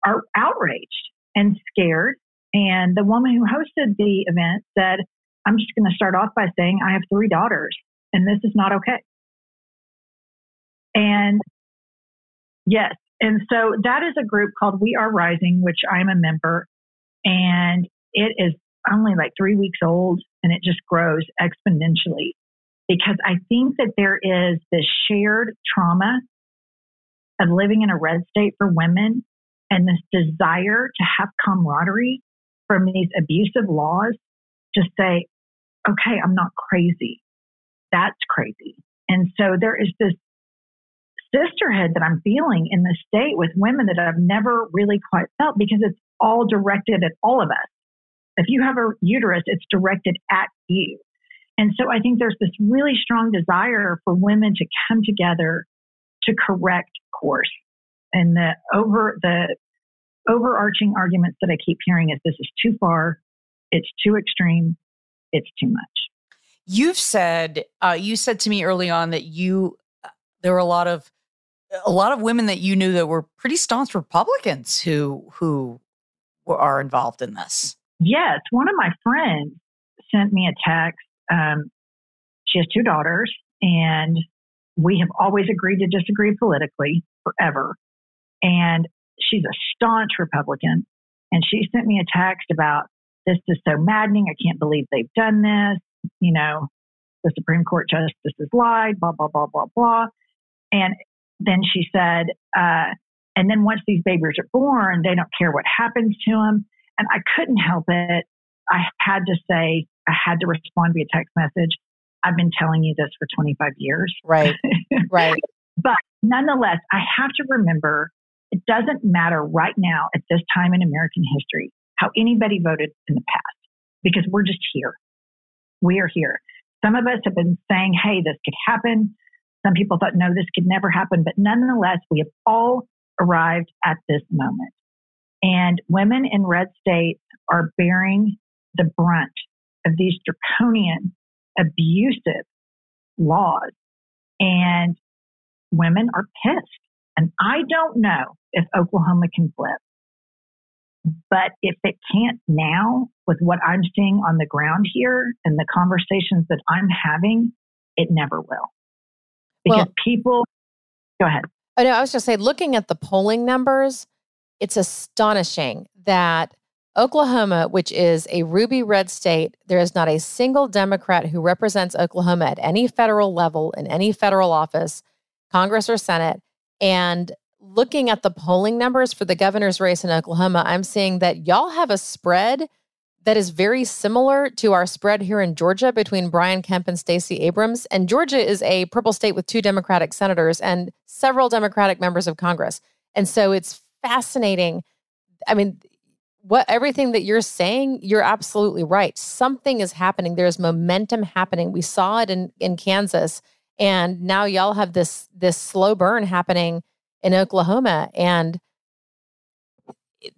Speaker 13: are outraged and scared. And the woman who hosted the event said, I'm just going to start off by saying I have three daughters and this is not okay. And yes, and so that is a group called We Are Rising, which I'm a member, and it is only like three weeks old and it just grows exponentially because I think that there is this shared trauma of living in a red state for women and this desire to have camaraderie from these abusive laws to say, okay, I'm not crazy. That's crazy. And so there is this sisterhood that I'm feeling in the state with women that I've never really quite felt because it's all directed at all of us. If you have a uterus, it's directed at you. And so I think there's this really strong desire for women to come together to correct course. And the over the overarching arguments that I keep hearing is this is too far, it's too extreme, it's too much.
Speaker 1: You've said uh, you said to me early on that you uh, there were a lot of a lot of women that you knew that were pretty staunch Republicans who who are involved in this.
Speaker 13: Yes, one of my friends sent me a text. Um, she has two daughters, and we have always agreed to disagree politically forever. And she's a staunch Republican. And she sent me a text about this is so maddening. I can't believe they've done this. You know, the Supreme Court justice has lied, blah, blah, blah, blah, blah. And then she said, uh, and then once these babies are born, they don't care what happens to them. And I couldn't help it. I had to say, I had to respond via text message. I've been telling you this for 25 years.
Speaker 2: Right. Right.
Speaker 13: but nonetheless, I have to remember it doesn't matter right now at this time in American history how anybody voted in the past because we're just here. We are here. Some of us have been saying, hey, this could happen. Some people thought, no, this could never happen. But nonetheless, we have all arrived at this moment. And women in red states are bearing the brunt of these draconian, abusive laws. And women are pissed. And I don't know if Oklahoma can flip. But if it can't now, with what I'm seeing on the ground here and the conversations that I'm having, it never will. Because well, people, go ahead.
Speaker 2: Oh, no, I was just saying, looking at the polling numbers, it's astonishing that Oklahoma, which is a ruby red state, there is not a single Democrat who represents Oklahoma at any federal level in any federal office, Congress or Senate. And looking at the polling numbers for the governor's race in Oklahoma, I'm seeing that y'all have a spread that is very similar to our spread here in Georgia between Brian Kemp and Stacey Abrams. And Georgia is a purple state with two Democratic senators and several Democratic members of Congress. And so it's fascinating. I mean, what everything that you're saying, you're absolutely right. Something is happening. There's momentum happening. We saw it in in Kansas, and now y'all have this this slow burn happening in Oklahoma. And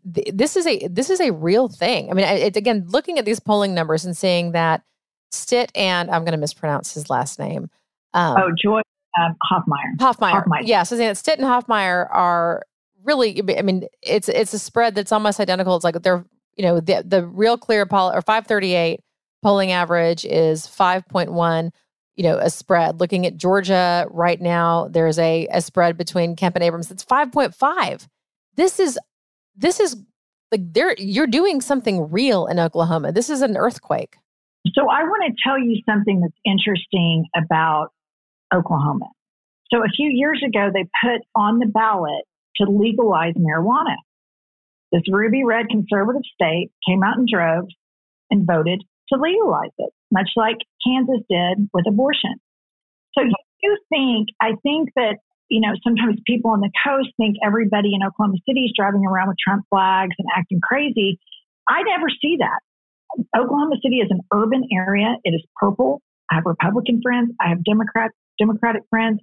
Speaker 2: this is a this is a real thing. I mean, it's again looking at these polling numbers and seeing that Stitt and I'm going to mispronounce his last name. Um,
Speaker 13: oh, Joy um, Hoffmeyer.
Speaker 2: Hoffmeyer.
Speaker 13: Hoffmeyer.
Speaker 2: Yeah. So saying that Stitt and Hoffmeyer are really, I mean, it's it's a spread that's almost identical. It's like they're, you know, the the real clear poll or 538 polling average is 5.1 you know a spread looking at georgia right now there's a, a spread between kemp and abrams it's 5.5 this is this is like there you're doing something real in oklahoma. This is an earthquake.
Speaker 13: So i want to tell you something that's interesting about oklahoma. So a few years ago they put on the ballot to legalize marijuana. This ruby red conservative state came out in droves and voted to legalize it, much like Kansas did with abortion. So you think, I think that, you know, sometimes people on the coast think everybody in Oklahoma City is driving around with Trump flags and acting crazy. I never see that. Oklahoma City is an urban area. It is purple. I have Republican friends. I have Democrat Democratic friends.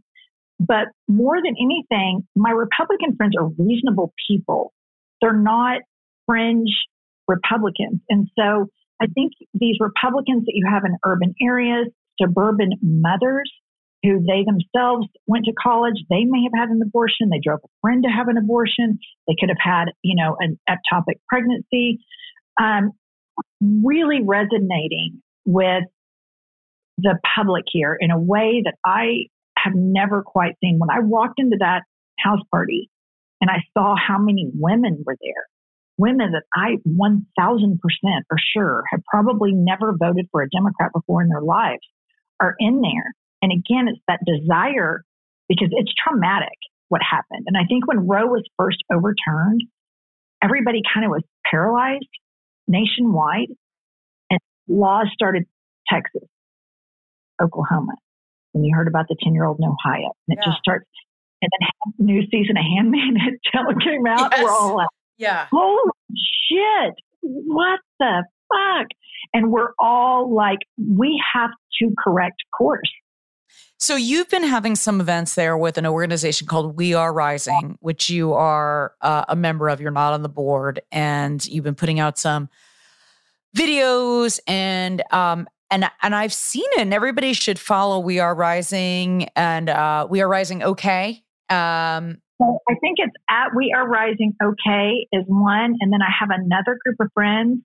Speaker 13: But more than anything, my Republican friends are reasonable people. They're not fringe Republicans. And so I think these Republicans that you have in urban areas, suburban mothers who they themselves went to college, they may have had an abortion. They drove a friend to have an abortion. They could have had, you know, an ectopic pregnancy. Um, really resonating with the public here in a way that I have never quite seen. When I walked into that house party and I saw how many women were there, women that I 1000% for sure have probably never voted for a Democrat before in their lives are in there. And again, it's that desire because it's traumatic what happened. And I think when Roe was first overturned, everybody kind of was paralyzed nationwide and laws started Texas, Oklahoma. And you heard about the 10 year old in Ohio. And it yeah. just starts. And then new season of Handmaid's Tale came out. Yes. We're all like,
Speaker 1: yeah.
Speaker 13: Holy shit. What the fuck? And we're all like, we have to correct course.
Speaker 1: So you've been having some events there with an organization called We Are Rising, which you are uh, a member of. You're not on the board, and you've been putting out some videos and um and and I've seen it. And everybody should follow We Are Rising and uh, We Are Rising. Okay, um,
Speaker 13: so I think it's at We Are Rising OK is one. And then I have another group of friends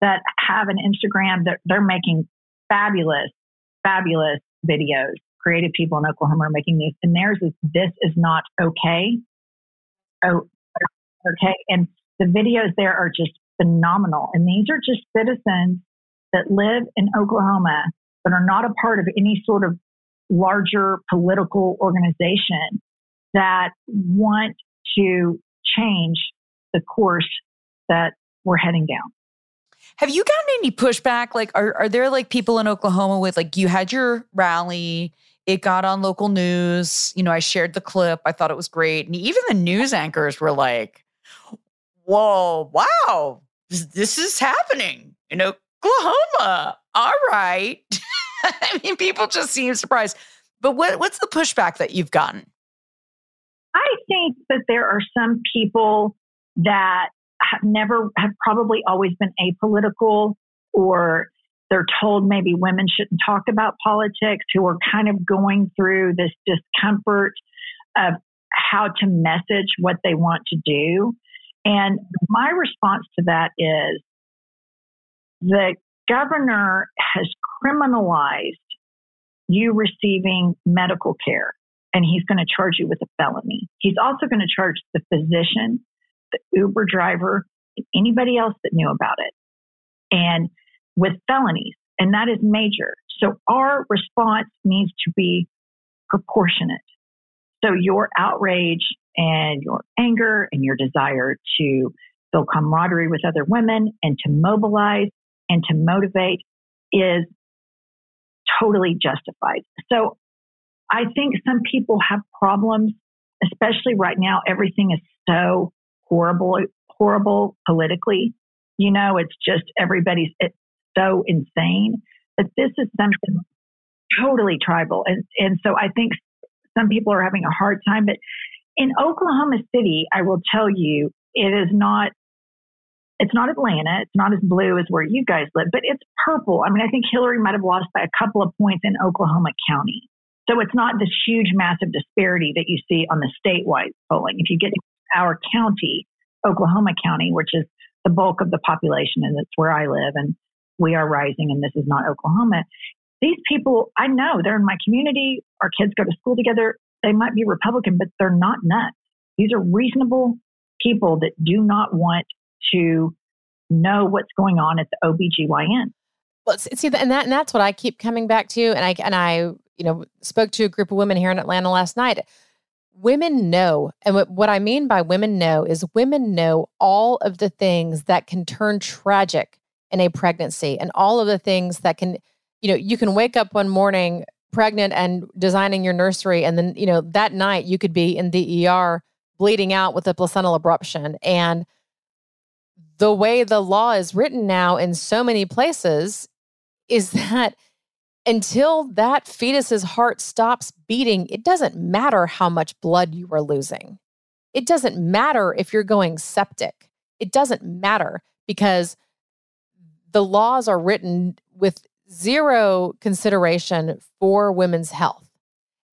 Speaker 13: that have an Instagram that they're making fabulous, fabulous videos. Creative people in Oklahoma are making these. And theirs is This Is Not Okay. Oh, okay. And the videos there are just phenomenal. And these are just citizens that live in Oklahoma but are not a part of any sort of larger political organization that want to change the course that we're heading down.
Speaker 1: Have you gotten any pushback? Like, are, are there like people in Oklahoma with like, you had your rally, it got on local news. You know, I shared the clip. I thought it was great. And even the news anchors were like, whoa, wow, this, is happening in Oklahoma. All right. I mean, people just seem surprised. But what, what's the pushback that you've gotten?
Speaker 13: I think that there are some people that have never, have probably always been apolitical or they're told maybe women shouldn't talk about politics who are kind of going through this discomfort of how to message what they want to do. And my response to that is the governor has criminalized you receiving medical care and he's going to charge you with a felony. He's also going to charge the physician, the Uber driver, anybody else that knew about it, and with felonies. And that is major. So our response needs to be proportionate. So your outrage and your anger and your desire to build camaraderie with other women and to mobilize and to motivate is totally justified. So I think some people have problems, especially right now. Everything is so horrible, horrible politically. You know, it's just everybody's it's so insane. But this is something totally tribal, and and so I think some people are having a hard time. But in Oklahoma City, I will tell you, it is not It's not Atlanta. It's not as blue as where you guys live, but it's purple. I mean, I think Hillary might have lost by a couple of points in Oklahoma County. So it's not this huge, massive disparity that you see on the statewide polling. If you get our county, Oklahoma County, which is the bulk of the population, and it's where I live, and we are rising, and this is not Oklahoma. These people, I know they're in my community. Our kids go to school together. They might be Republican, but they're not nuts. These are reasonable people that do not want to know what's going on at the OBGYN.
Speaker 2: Well, see, and that and that's what I keep coming back to. And I and I, you know, spoke to a group of women here in Atlanta last night. Women know, and what, what I mean by women know is women know all of the things that can turn tragic in a pregnancy, and all of the things that can, you know, you can wake up one morning pregnant and designing your nursery, and then you know that night you could be in the ER bleeding out with a placental abruption, and the way the law is written now in so many places is that until that fetus's heart stops beating, it doesn't matter how much blood you are losing. It doesn't matter if you're going septic. It doesn't matter because the laws are written with zero consideration for women's health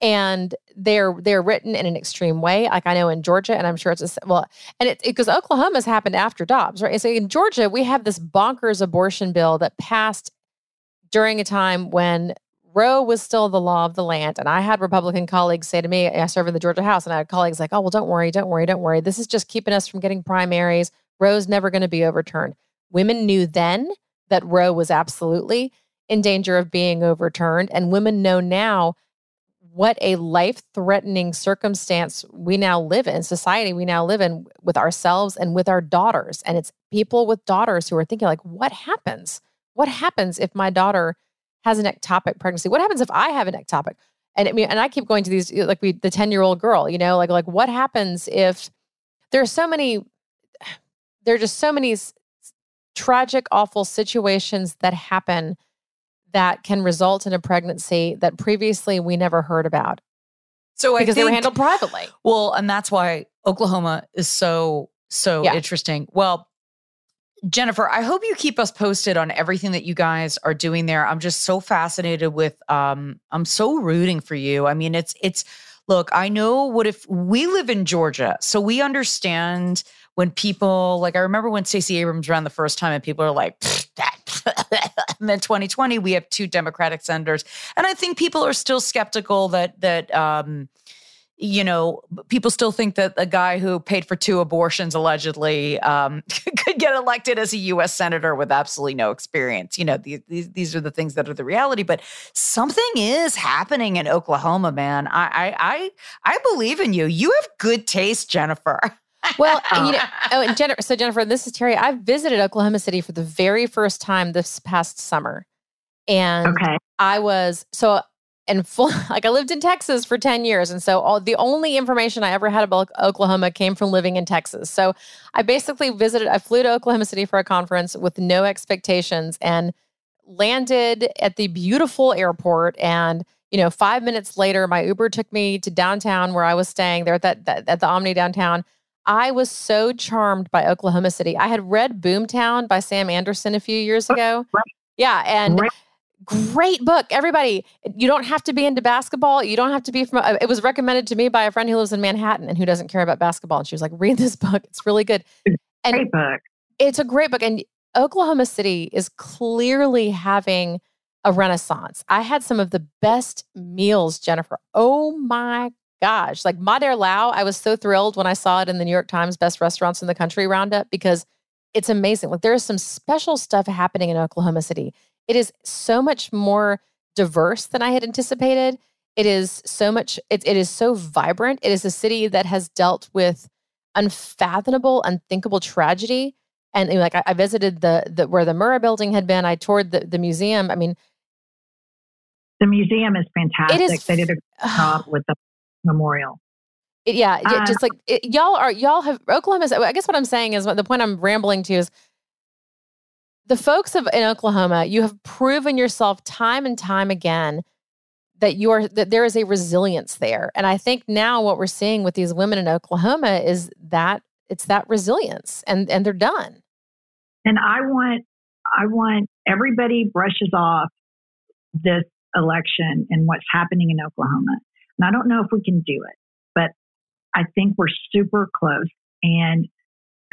Speaker 2: and they're they're written in an extreme way. Like I know in Georgia, and I'm sure it's a, well, and it because Oklahoma's happened after Dobbs, right? So in Georgia, we have this bonkers abortion bill that passed during a time when Roe was still the law of the land. And I had Republican colleagues say to me, I serve in the Georgia House, and I had colleagues like, oh, well, don't worry, don't worry, don't worry. This is just keeping us from getting primaries. Roe's never going to be overturned. Women knew then that Roe was absolutely in danger of being overturned. And women know now what a life threatening circumstance we now live in, society we now live in with ourselves and with our daughters. And it's people with daughters who are thinking, like, what happens? What happens if my daughter has an ectopic pregnancy? What happens if I have an ectopic? And I mean, and I keep going to these, like we, the 10 year old girl, you know, like, like what happens if there are so many, there are just so many tragic, awful situations that happen that can result in a pregnancy that previously we never heard about.
Speaker 1: So
Speaker 2: because
Speaker 1: I think,
Speaker 2: they were handled privately.
Speaker 1: Well, and that's why Oklahoma is so so
Speaker 2: Yeah.
Speaker 1: interesting. Well, Jennifer, I hope you keep us posted on everything that you guys are doing there. I'm just so fascinated with um I'm so rooting for you. I mean, it's it's look, I know what if we live in Georgia, so we understand when people like I remember when Stacey Abrams ran the first time and people are like and then 2020 we have two democratic senators. And i think people are still skeptical that that um you know people still think that a guy who paid for two abortions allegedly um could get elected as a us senator with absolutely no experience. You know these, these these are the things that are the reality. But something is happening in oklahoma man. I i i, I believe in you. You have good taste jennifer
Speaker 2: Well, you know, oh, and Jennifer, so Jennifer, this is Terry. I visited Oklahoma City for the very first time this past summer. And
Speaker 13: Okay.
Speaker 2: I was so in full like I lived in Texas for 10 years. And so all the only information I ever had about Oklahoma came from living in Texas. So I basically visited, I flew to Oklahoma City for a conference with no expectations and landed at the beautiful airport and you know, five minutes later, my Uber took me to downtown where I was staying there at that, that at the Omni downtown. I was so charmed by Oklahoma City. I had read Boomtown by Sam Anderson a few years ago. Yeah, and great book. Everybody, you don't have to be into basketball. You don't have to be from. uh, It was recommended to me by a friend who lives in Manhattan and who doesn't care about basketball. And she was like, "Read this book. It's really good." And
Speaker 13: Great book.
Speaker 2: it's a great book. And Oklahoma City is clearly having a renaissance. I had some of the best meals, Jennifer. Oh my gosh. Like Ma Der Lao, I was so thrilled when I saw it in the New York Times Best Restaurants in the Country Roundup because it's amazing. Like there is some special stuff happening in Oklahoma City. It is so much more diverse than I had anticipated. It is so much, it, it is so vibrant. It is a city that has dealt with unfathomable, unthinkable tragedy. And you know, like I, I visited the, the where the Murrah building had been. I toured the, the museum. I mean,
Speaker 13: The museum is fantastic.
Speaker 2: is
Speaker 13: they did a job with the memorial.
Speaker 2: Yeah, yeah,
Speaker 13: Uh,
Speaker 2: just like it, y'all are, y'all have Oklahoma's. I guess what I'm saying is the point I'm rambling to is the folks of in Oklahoma. You have proven yourself time and time again that you are that there is a resilience there, and I think now what we're seeing with these women in Oklahoma is that it's that resilience, and and they're done.
Speaker 13: And I want, I want everybody brushes off this election and what's happening in Oklahoma. And I don't know if we can do it, but I think we're super close. And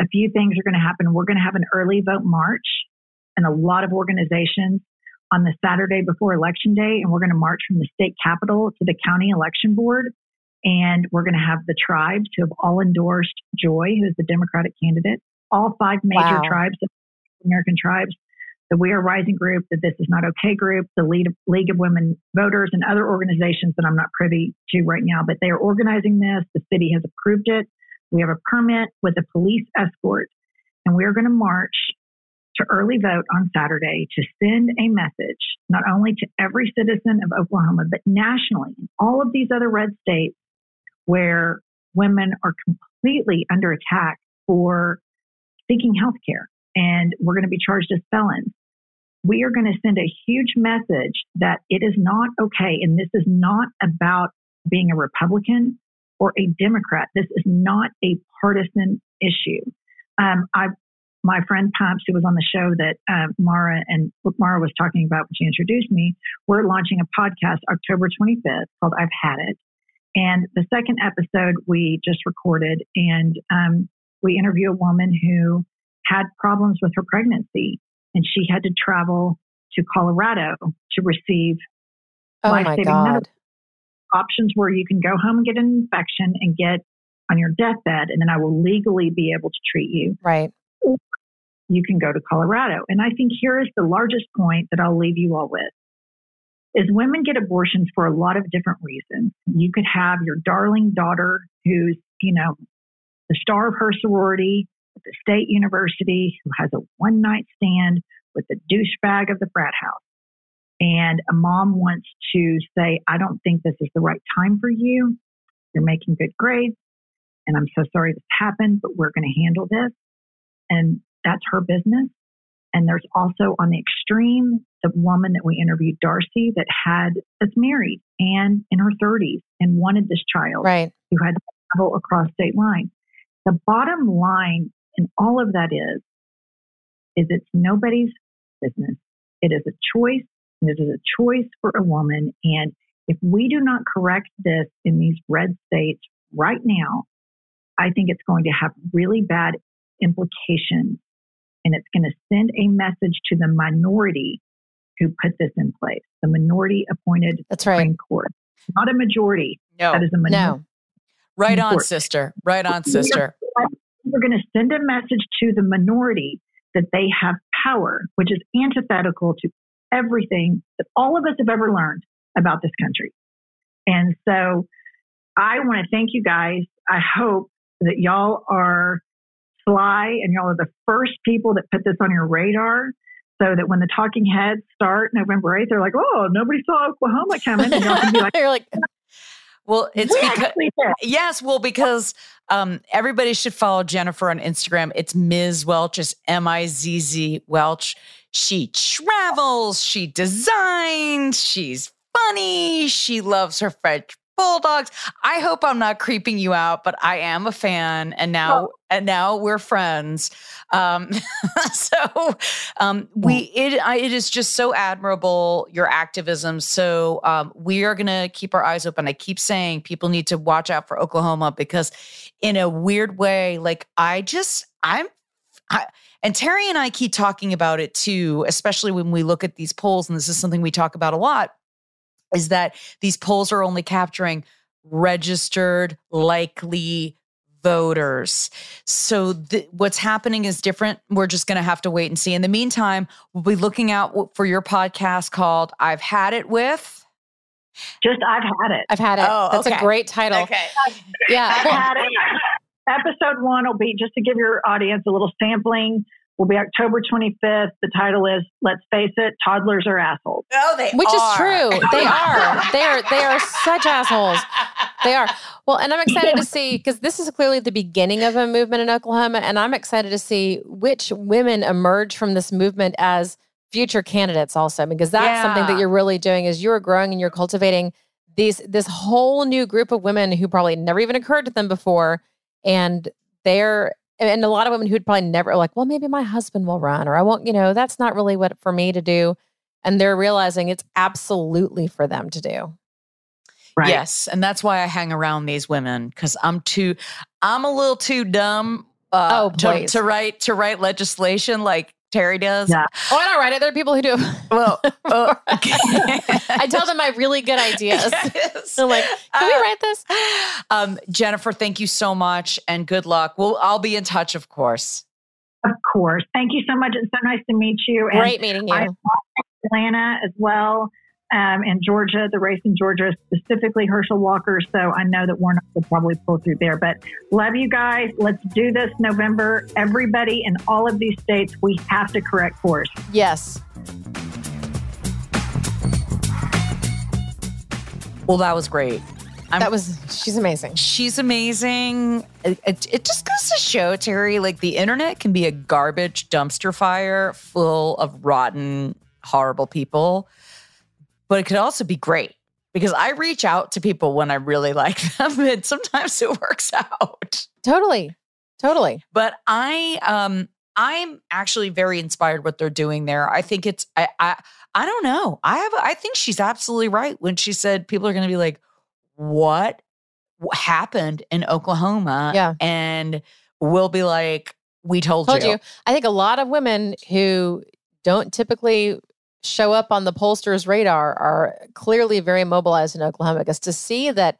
Speaker 13: a few things are going to happen. We're going to have an early vote march and a lot of organizations on the Saturday before election day. And we're going to march from the state capitol to the county election board. And we're going to have the tribes who have all endorsed Joy, who's the Democratic candidate, all five major
Speaker 2: Wow.
Speaker 13: tribes, American tribes, the We Are Rising group, the This Is Not Okay group, the League of, League of Women Voters, and other organizations that I'm not privy to right now. But they are organizing this. The city has approved it. We have a permit with a police escort, and we are going to march to early vote on Saturday to send a message not only to every citizen of Oklahoma, but nationally in all of these other red states where women are completely under attack for seeking health care and we're going to be charged as felons. We are going to send a huge message that it is not okay. And this is not about being a Republican or a Democrat. This is not a partisan issue. Um, I, my friend Pumps, who was on the show that uh, Mara and Mara was talking about when she introduced me, we're launching a podcast October 25th called I've Had It. And the second episode we just recorded, and um, we interview a woman who had problems with her pregnancy, and she had to travel to Colorado to receive
Speaker 2: Oh my
Speaker 13: life-saving
Speaker 2: God.
Speaker 13: medical options where you can go home and get an infection and get on your deathbed, and then I will legally be able to treat you.
Speaker 2: Right.
Speaker 13: Or you can go to Colorado. And I think here is the largest point that I'll leave you all with. Is women get abortions for a lot of different reasons. You could have your darling daughter who's, you know, the star of her sorority at the state university who has a one night stand with the douchebag of the frat house. And a mom wants to say, I don't think this is the right time for you. You're making good grades. And I'm so sorry this happened, but we're going to handle this. And that's her business. And there's also on the extreme, the woman that we interviewed, Darcy, that had, that's married and in her 30s and wanted this child
Speaker 2: Right.
Speaker 13: who had to travel across state lines. The bottom line in all of that is, is it's nobody's business. It is a choice, and it is a choice for a woman. And if we do not correct this in these red states right now, I think it's going to have really bad implications. And it's going to send a message to the minority who put this in place, the minority appointed
Speaker 2: That's right.
Speaker 13: Supreme Court, not a majority.
Speaker 1: No.
Speaker 13: That is a minority.
Speaker 2: No.
Speaker 1: Right on,
Speaker 13: Court.
Speaker 1: sister. Right on, sister.
Speaker 13: We're going to send a message to the minority that they have power, which is antithetical to everything that all of us have ever learned about this country. And so I want to thank you guys. I hope that y'all are sly and y'all are the first people that put this on your radar so that when the talking heads start November 8th, they're like, oh, nobody saw Oklahoma coming. And y'all can be like,
Speaker 2: You're like,
Speaker 1: Well, it's
Speaker 13: "We
Speaker 1: because yes, well, because um, everybody should follow Jennifer on Instagram. It's Ms. Welch, it's M I Z Z Welch. She travels, she designs, she's funny, she loves her French bulldogs. I hope I'm not creeping you out, but I am a fan, and now and now we're friends. Um, so um, we it I, it is just so admirable your activism. So um, we are gonna keep our eyes open. I keep saying people need to watch out for Oklahoma because, in a weird way, like I just I'm. I, and Terry and I keep talking about it too, especially when we look at these polls, and this is something we talk about a lot, is that these polls are only capturing registered, likely voters. So th- what's happening is different. We're just going to have to wait and see. In the meantime, we'll be looking out for your podcast called I've Had It With.
Speaker 13: Just I've had it.
Speaker 2: I've had it.
Speaker 1: Oh,
Speaker 2: That's
Speaker 1: okay.
Speaker 2: a great title.
Speaker 1: Okay.
Speaker 2: Yeah.
Speaker 13: I've had it. Episode one will be just to give your audience a little sampling. Will be October 25th. The title is "Let's Face It: Toddlers Are Assholes."
Speaker 1: Oh, they are.
Speaker 2: which is true. They are. They are. They are such assholes. They are. Well, and I'm excited to see because this is clearly the beginning of a movement in Oklahoma, and I'm excited to see which women emerge from this movement as future candidates. Also, because that's something that you're really doing is you're growing and you're cultivating these this whole new group of women who probably never even occurred to them before, and they're and, and a lot of women who'd probably never like, well, maybe my husband will run, or I won't. You know, that's not really what for me to do. And they're realizing it's absolutely for them to do.
Speaker 13: Right.
Speaker 1: Yes, and that's why I hang around these women because I'm too, I'm a little too dumb. Uh,
Speaker 2: Oh,
Speaker 1: to, to write to write legislation like Terry does.
Speaker 13: Yeah.
Speaker 2: Oh, I don't write it. There are people who do.
Speaker 1: Well, uh,
Speaker 2: I tell them I have really good ideas.
Speaker 1: Yes.
Speaker 2: I'm like, can we
Speaker 1: Uh,
Speaker 2: write this?
Speaker 1: Um, Jennifer, thank you so much and good luck. Well, I'll be in touch, of course.
Speaker 13: Of course. Thank you so much. It's so nice to meet you. And
Speaker 2: Great meeting you.
Speaker 13: I Atlanta as well, um, and Georgia, the race in Georgia, specifically Herschel Walker. So I know that Warnock will probably pull through there. But love you guys. Let's do this November. Everybody in all of these states, we have to correct course.
Speaker 2: Yes.
Speaker 1: Well, that was great. I'm-
Speaker 2: that was, she's amazing.
Speaker 1: She's amazing. It, it, it just goes to show, Terry, like the internet can be a garbage dumpster fire full of rotten, horrible people, but it could also be great because I reach out to people when I really like them, and sometimes it works out.
Speaker 2: Totally. Totally.
Speaker 1: But I, um, I'm actually very inspired what they're doing there. I think it's, I, I, I don't know. I have, I think she's absolutely right when she said people are going to be like, what happened in Oklahoma?
Speaker 2: Yeah.
Speaker 1: And we'll be like, we told,
Speaker 2: Told you. I think a lot of women who don't typically show up on the pollster's radar are clearly very mobilized in Oklahoma because to see that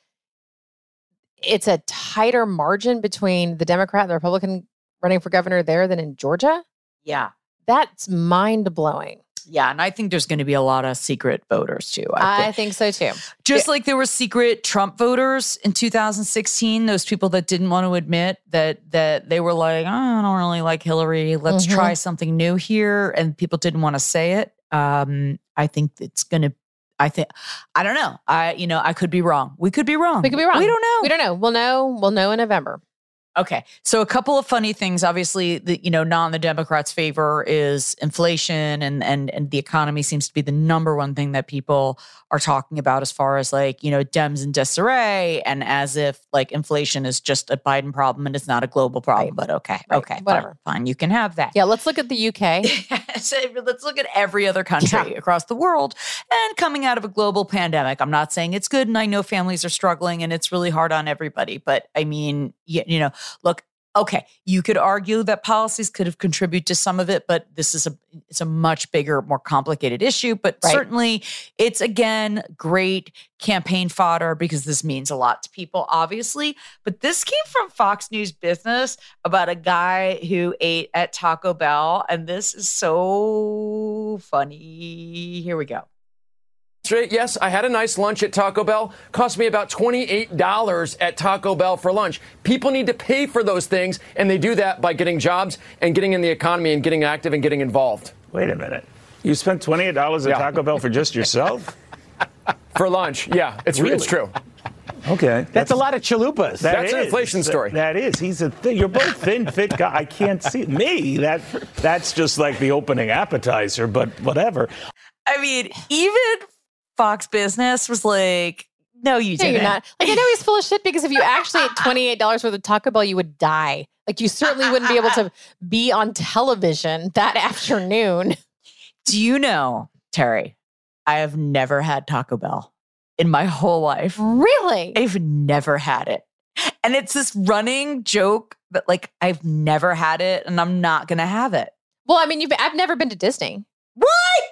Speaker 2: it's a tighter margin between the Democrat and the Republican running for governor there than in Georgia,
Speaker 1: Yeah.
Speaker 2: that's mind blowing.
Speaker 1: Yeah. And I think there's going to be a lot of secret voters too. I
Speaker 2: I
Speaker 1: think.
Speaker 2: think so too.
Speaker 1: Just like there were secret Trump voters in 2016, those people that didn't want to admit that that they were like, oh, I don't really like Hillary. Let's
Speaker 2: Mhm.
Speaker 1: try something new here, and people didn't want to say it. Um, I think it's gonna. I think I don't know. I you know I could be wrong. We could be wrong.
Speaker 2: We could be wrong.
Speaker 1: We don't know.
Speaker 2: We don't know. We'll know. We'll know in November.
Speaker 1: Okay. So a couple of funny things. Obviously, the you know, not in the Democrats' favor is inflation and and and the economy seems to be the number one thing that people are talking about as far as like, you know, Dems in disarray and as if like inflation is just a Biden problem and it's not a global problem. But okay.
Speaker 2: Right.
Speaker 1: Okay.
Speaker 2: Whatever.
Speaker 1: Fine. You can have that.
Speaker 2: Yeah, let's look at the UK.
Speaker 1: So let's look at every other country across the world and coming out of a global pandemic. I'm not saying it's good, and I know families are struggling, and it's really hard on everybody. But I mean, you, you know, look. Okay, you could argue that policies could have contributed to some of it, but this is a it's a much bigger, more complicated issue. But
Speaker 2: Right.
Speaker 1: certainly, it's again great campaign fodder because this means a lot to people, obviously. But this came from Fox News Business about a guy who ate at Taco Bell, and this is so funny. Here we go.
Speaker 14: Straight, yes, I had a nice lunch at Taco Bell. Cost me about $28 at Taco Bell for lunch. People need to pay for those things, and they do that by getting jobs and getting in the economy and getting active and getting involved.
Speaker 15: Wait a minute. You spent $28 at
Speaker 14: Yeah.
Speaker 15: Taco Bell for just yourself?
Speaker 14: For lunch, yeah, it's
Speaker 15: Really?
Speaker 14: it's true.
Speaker 15: Okay.
Speaker 16: That's, a lot of chalupas.
Speaker 15: That
Speaker 14: That's an inflation story.
Speaker 15: That is. He's a thin. You're both thin, fit guy. I can't see me. That that's just like the opening appetizer, but whatever.
Speaker 1: I mean, even Fox Business was like, "No, you
Speaker 2: No,
Speaker 1: didn't."
Speaker 2: you're not. Like I know he's full of shit because if you actually ate twenty eight dollars worth of Taco Bell, you would die. Like you certainly wouldn't be able to be on television that afternoon.
Speaker 1: Do you know, Terry? I have never had Taco Bell in my whole life.
Speaker 2: Really?
Speaker 1: I've never had it. And it's this running joke that like I've never had it and I'm not going to have it.
Speaker 2: Well, I mean, you've I've never been to Disney.
Speaker 1: What?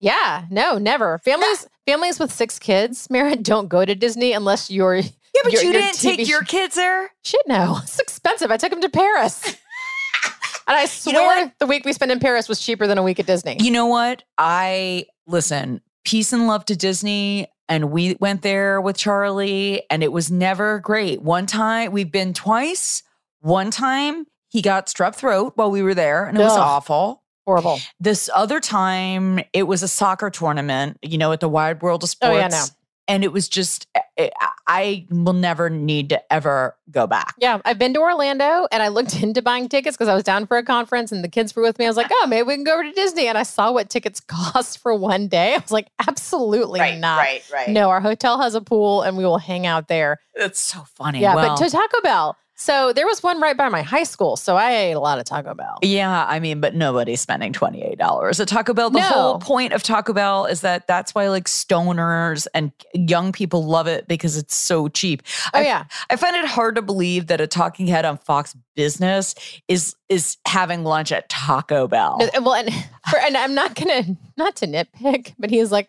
Speaker 2: Yeah, no, never. Families families with six kids, Mara, don't go to Disney unless you're
Speaker 1: Yeah, but
Speaker 2: your-
Speaker 1: you
Speaker 2: your
Speaker 1: didn't
Speaker 2: TV
Speaker 1: take your kids there?
Speaker 2: Shit, no, it's expensive. I took them to Paris, and I swear
Speaker 1: know
Speaker 2: the week we spent in Paris was cheaper than a week at Disney.
Speaker 1: You know what? I listen, peace and love to Disney. And we went there with Charlie, and it was never great. One time, we've been twice. One time, he got strep throat while we were there, and it was awful.
Speaker 2: Horrible.
Speaker 1: This other time, it was a soccer tournament, you know, at the Wide World of Sports.
Speaker 2: Oh, yeah, no.
Speaker 1: And it was just, I- I will never need to ever go back.
Speaker 2: Yeah, I've been to Orlando and I looked into buying tickets because I was down for a conference and the kids were with me. I was like, oh, maybe we can go over to Disney. And I saw what tickets cost for one day. I was like, absolutely not.
Speaker 1: right, right.
Speaker 2: No, our hotel has a pool and we will hang out there.
Speaker 1: It's so funny.
Speaker 2: Yeah,
Speaker 1: Well,
Speaker 2: but to Taco Bell, So there was one right by my high school. So I ate a lot of Taco Bell.
Speaker 1: Yeah, I mean, but nobody's spending twenty eight dollars at Taco Bell. The
Speaker 2: No.
Speaker 1: whole point of Taco Bell is that that's why like stoners and young people love it because it's so cheap.
Speaker 2: Oh
Speaker 1: I,
Speaker 2: yeah,
Speaker 1: I find it hard to believe that a talking head on Fox Business is is having lunch at Taco Bell.
Speaker 2: No, Well, and, for, and I'm not gonna not to nitpick, but he was like,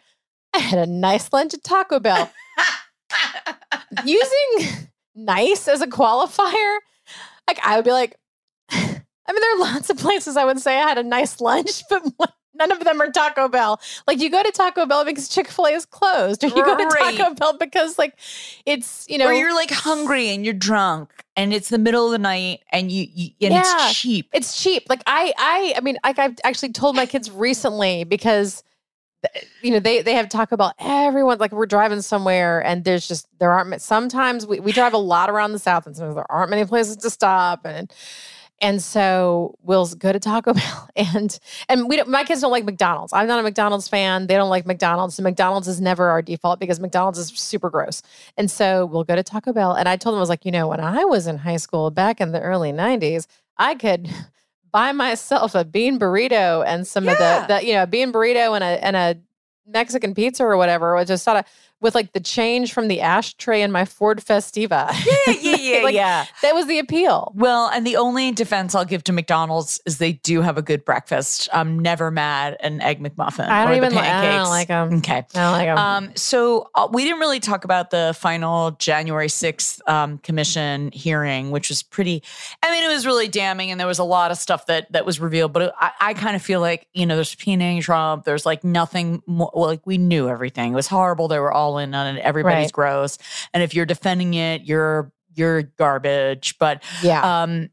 Speaker 2: I had a nice lunch at Taco Bell. Using nice as a qualifier, like I would be like, I mean, there are lots of places I would say I had a nice lunch, but none of them are Taco Bell. Like you go to Taco Bell because Chick Fil A is closed, or you go to Taco Bell because like it's you know
Speaker 1: or you're like hungry and you're drunk and it's the middle of the night and you, you and
Speaker 2: Yeah.
Speaker 1: it's cheap.
Speaker 2: It's cheap. Like I, I, I mean, like I've actually told my kids recently because, you know, they they have Taco Bell. Everyone like we're driving somewhere and there's just there aren't. Sometimes we we drive a lot around the south and sometimes there aren't many places to stop and. And so we'll go to Taco Bell, and and we don't, my kids don't like McDonald's. I'm not a McDonald's fan. They don't like McDonald's. So McDonald's is never our default because McDonald's is super gross. And so we'll go to Taco Bell. And I told them I was like, you know, when I was in high school back in the early '90s, I could buy myself a bean burrito and some of the, the you know a bean burrito and a and a Mexican pizza or whatever, or just sort of with like the change from the ashtray in my Ford Festiva.
Speaker 1: Yeah, yeah, yeah,
Speaker 2: Like,
Speaker 1: yeah.
Speaker 2: That was the appeal.
Speaker 1: Well, and the only defense I'll give to McDonald's is they do have a good breakfast. I'm never mad at an egg McMuffin.
Speaker 2: I don't
Speaker 1: or the
Speaker 2: even li- I don't
Speaker 1: pancakes.
Speaker 2: like 'em.
Speaker 1: Okay.
Speaker 2: I don't like 'em.
Speaker 1: Um, so uh, we didn't really talk about the final January 6th um, commission hearing, which was pretty, I mean, it was really damning and there was a lot of stuff that that was revealed, but I, I kind of feel like, you know, there's subpoenaing Trump. There's like nothing more, well, like we knew everything. It was horrible. They were all in on it. Everybody's
Speaker 2: Right.
Speaker 1: gross. And if you're defending it, you're, you're garbage. But
Speaker 2: Yeah.
Speaker 1: um,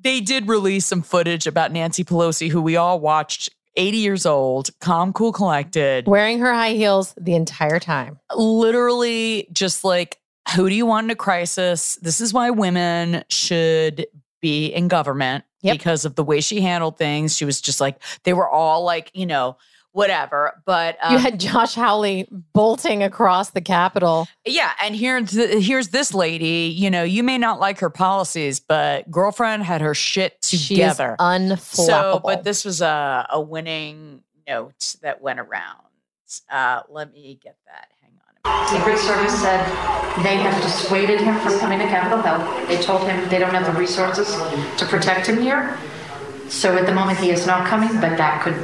Speaker 1: they did release some footage about Nancy Pelosi, who we all watched, 80 years old, calm, cool, collected,
Speaker 2: Wearing her high heels the entire time.
Speaker 1: literally just like, who do you want in a crisis? This is why women should be in government because of the way she handled things. She was just like, they were all like, you know, whatever. But um,
Speaker 2: you had Josh Hawley bolting across the Capitol.
Speaker 1: yeah, and here's th- here's this lady. You know, you may not like her policies, but girlfriend had her shit
Speaker 2: She is
Speaker 1: together.
Speaker 2: unflappable.
Speaker 1: So, but this was a a winning note that went around. Uh, let me get that. Hang on.
Speaker 16: Secret Service said they have dissuaded him from coming to Capitol Hill. They told him they don't have the resources to protect him here. So at the moment, he is not coming, but that could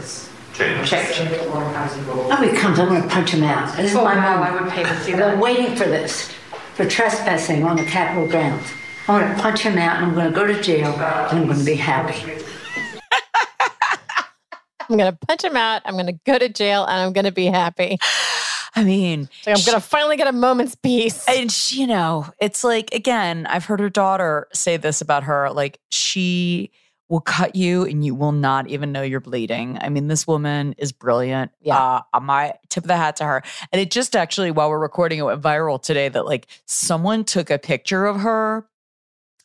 Speaker 16: change.
Speaker 17: Oh, he comes, I'm gonna punch him out. This is
Speaker 16: Oh,
Speaker 17: my
Speaker 16: wow,
Speaker 17: moment.
Speaker 16: I would pay to see
Speaker 17: I've
Speaker 16: that.
Speaker 17: been waiting for this, for trespassing on the Capitol grounds. I'm gonna punch him out, and I'm gonna go to jail, and I'm gonna be happy.
Speaker 2: I'm going to punch him out. I'm going to go to jail and I'm going to be happy.
Speaker 1: I mean,
Speaker 2: So I'm going to finally get a moment's peace.
Speaker 1: And she, you know, it's like again, I've heard her daughter say this about her. Like she will cut you and you will not even know you're bleeding. I mean, this woman is brilliant. Yeah. Uh, my tip of the hat to her. And it just actually, while we're recording, it went viral today that like someone took a picture of her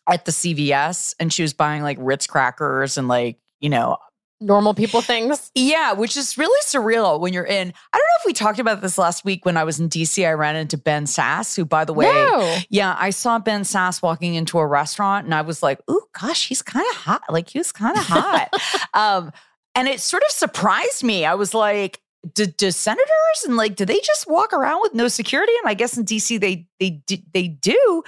Speaker 1: at the CVS and she was buying like Ritz crackers and like, you know,
Speaker 2: Normal people things.
Speaker 1: yeah, which is really surreal when you're in. I don't know if we talked about this last week when I was in DC. I ran into Ben Sasse, who, by the way,
Speaker 2: No.
Speaker 1: yeah, I saw Ben Sasse walking into a restaurant and I was like, ooh, gosh, he's kind of hot. Like, he was kind of hot. um, and it sort of surprised me. I was like, do, do senators and like, do they just walk around with no security? And I guess in DC they they they do.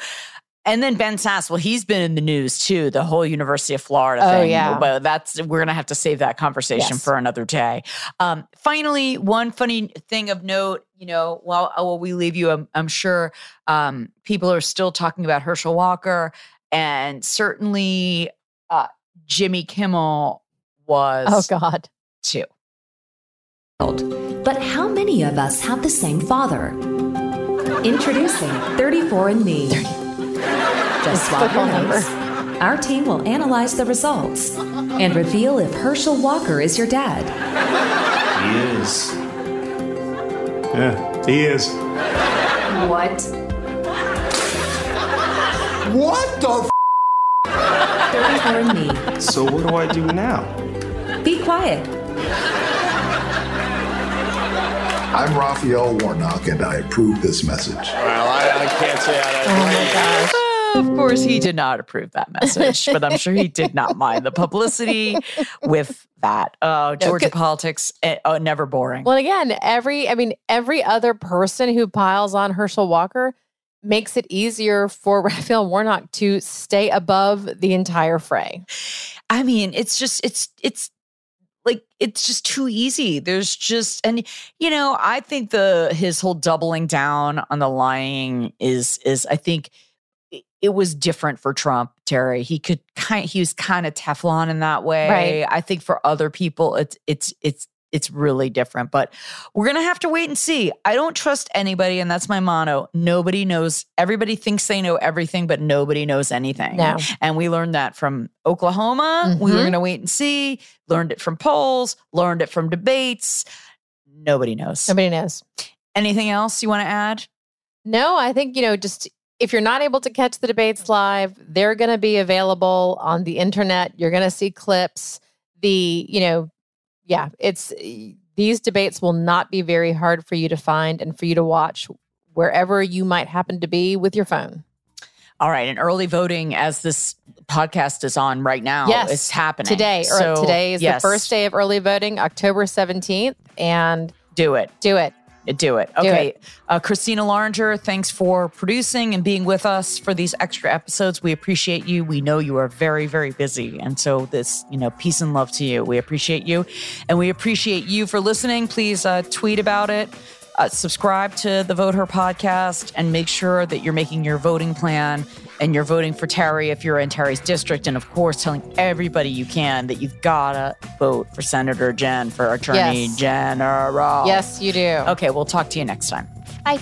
Speaker 1: And then Ben Sasse, well, he's been in the news too, the whole University of Florida
Speaker 2: Oh,
Speaker 1: thing.
Speaker 2: yeah.
Speaker 1: But that's we're gonna have to save that conversation
Speaker 2: Yes.
Speaker 1: for another day. Um, finally, one funny thing of note, you know, while while we leave you, I'm, I'm sure um, people are still talking about Herschel Walker, and certainly uh, Jimmy Kimmel was.
Speaker 2: Oh, God.
Speaker 1: Too.
Speaker 18: But how many of us have the same father? Introducing 34andMe. Just swap your
Speaker 2: Football
Speaker 18: names. Our team will analyze the results and reveal if Herschel Walker is your dad.
Speaker 19: He is. Yeah, he is.
Speaker 18: What?
Speaker 19: What the
Speaker 18: 34andMe.
Speaker 19: So what do I do now?
Speaker 18: Be quiet.
Speaker 20: I'm Raphael Warnock, and I approve this message.
Speaker 11: Well, I, I can't say I
Speaker 2: Oh my gosh.
Speaker 1: Of course, he did not approve that message, but I'm sure he did not mind the publicity with that. Uh, Georgia politics, eh, uh, never boring.
Speaker 2: Well, again, every I mean, every other person who piles on Herschel Walker makes it easier for Raphael Warnock to stay above the entire fray.
Speaker 1: I mean, it's just it's it's like it's just too easy. There's just and you know, I think the his whole doubling down on the lying is is I think it- was different for Trump, Terry. He could kind he was kind of Teflon in that way.
Speaker 2: Right.
Speaker 1: I think for other people it's it's it's it's really different, but we're going to have to wait and see. I don't trust anybody and that's my motto. Nobody knows everybody thinks they know everything, but nobody knows anything.
Speaker 2: No.
Speaker 1: And we learned that from Oklahoma. We were
Speaker 2: Mhm.
Speaker 1: going to wait and see. Learned it from polls, learned it from debates. Nobody knows.
Speaker 2: Nobody knows.
Speaker 1: Anything else you want to add?
Speaker 2: No, I think, you know, just if you're not able to catch the debates live, they're going to be available on the internet. You're going to see clips. The, you know, yeah, it's eh, these debates will not be very hard for you to find and for you to watch wherever you might happen to be with your phone.
Speaker 1: All right. And early voting, as this podcast is on right now,
Speaker 2: yes,
Speaker 1: is happening
Speaker 2: today. Or
Speaker 1: So,
Speaker 2: today is
Speaker 1: yes,
Speaker 2: the first day of early voting, October 17th. And
Speaker 1: Do it.
Speaker 2: do it.
Speaker 1: Do it.
Speaker 2: Do
Speaker 1: Okay.
Speaker 2: it.
Speaker 1: Uh, Christina Laringer, thanks for producing and being with us for these extra episodes. We appreciate you. We know you are very, very busy. And so, this, you know, peace and love to you. We appreciate you. And we appreciate you for listening. Please uh, tweet about it. Uh, subscribe to the Vote Her podcast and make sure that you're making your voting plan and you're voting for Terry if you're in Terry's district. And of course, telling everybody you can that you've got to vote for Senator Jen for Attorney
Speaker 2: Yes.
Speaker 1: General.
Speaker 2: Yes, you do.
Speaker 1: Okay, we'll talk to you next time.
Speaker 2: Bye.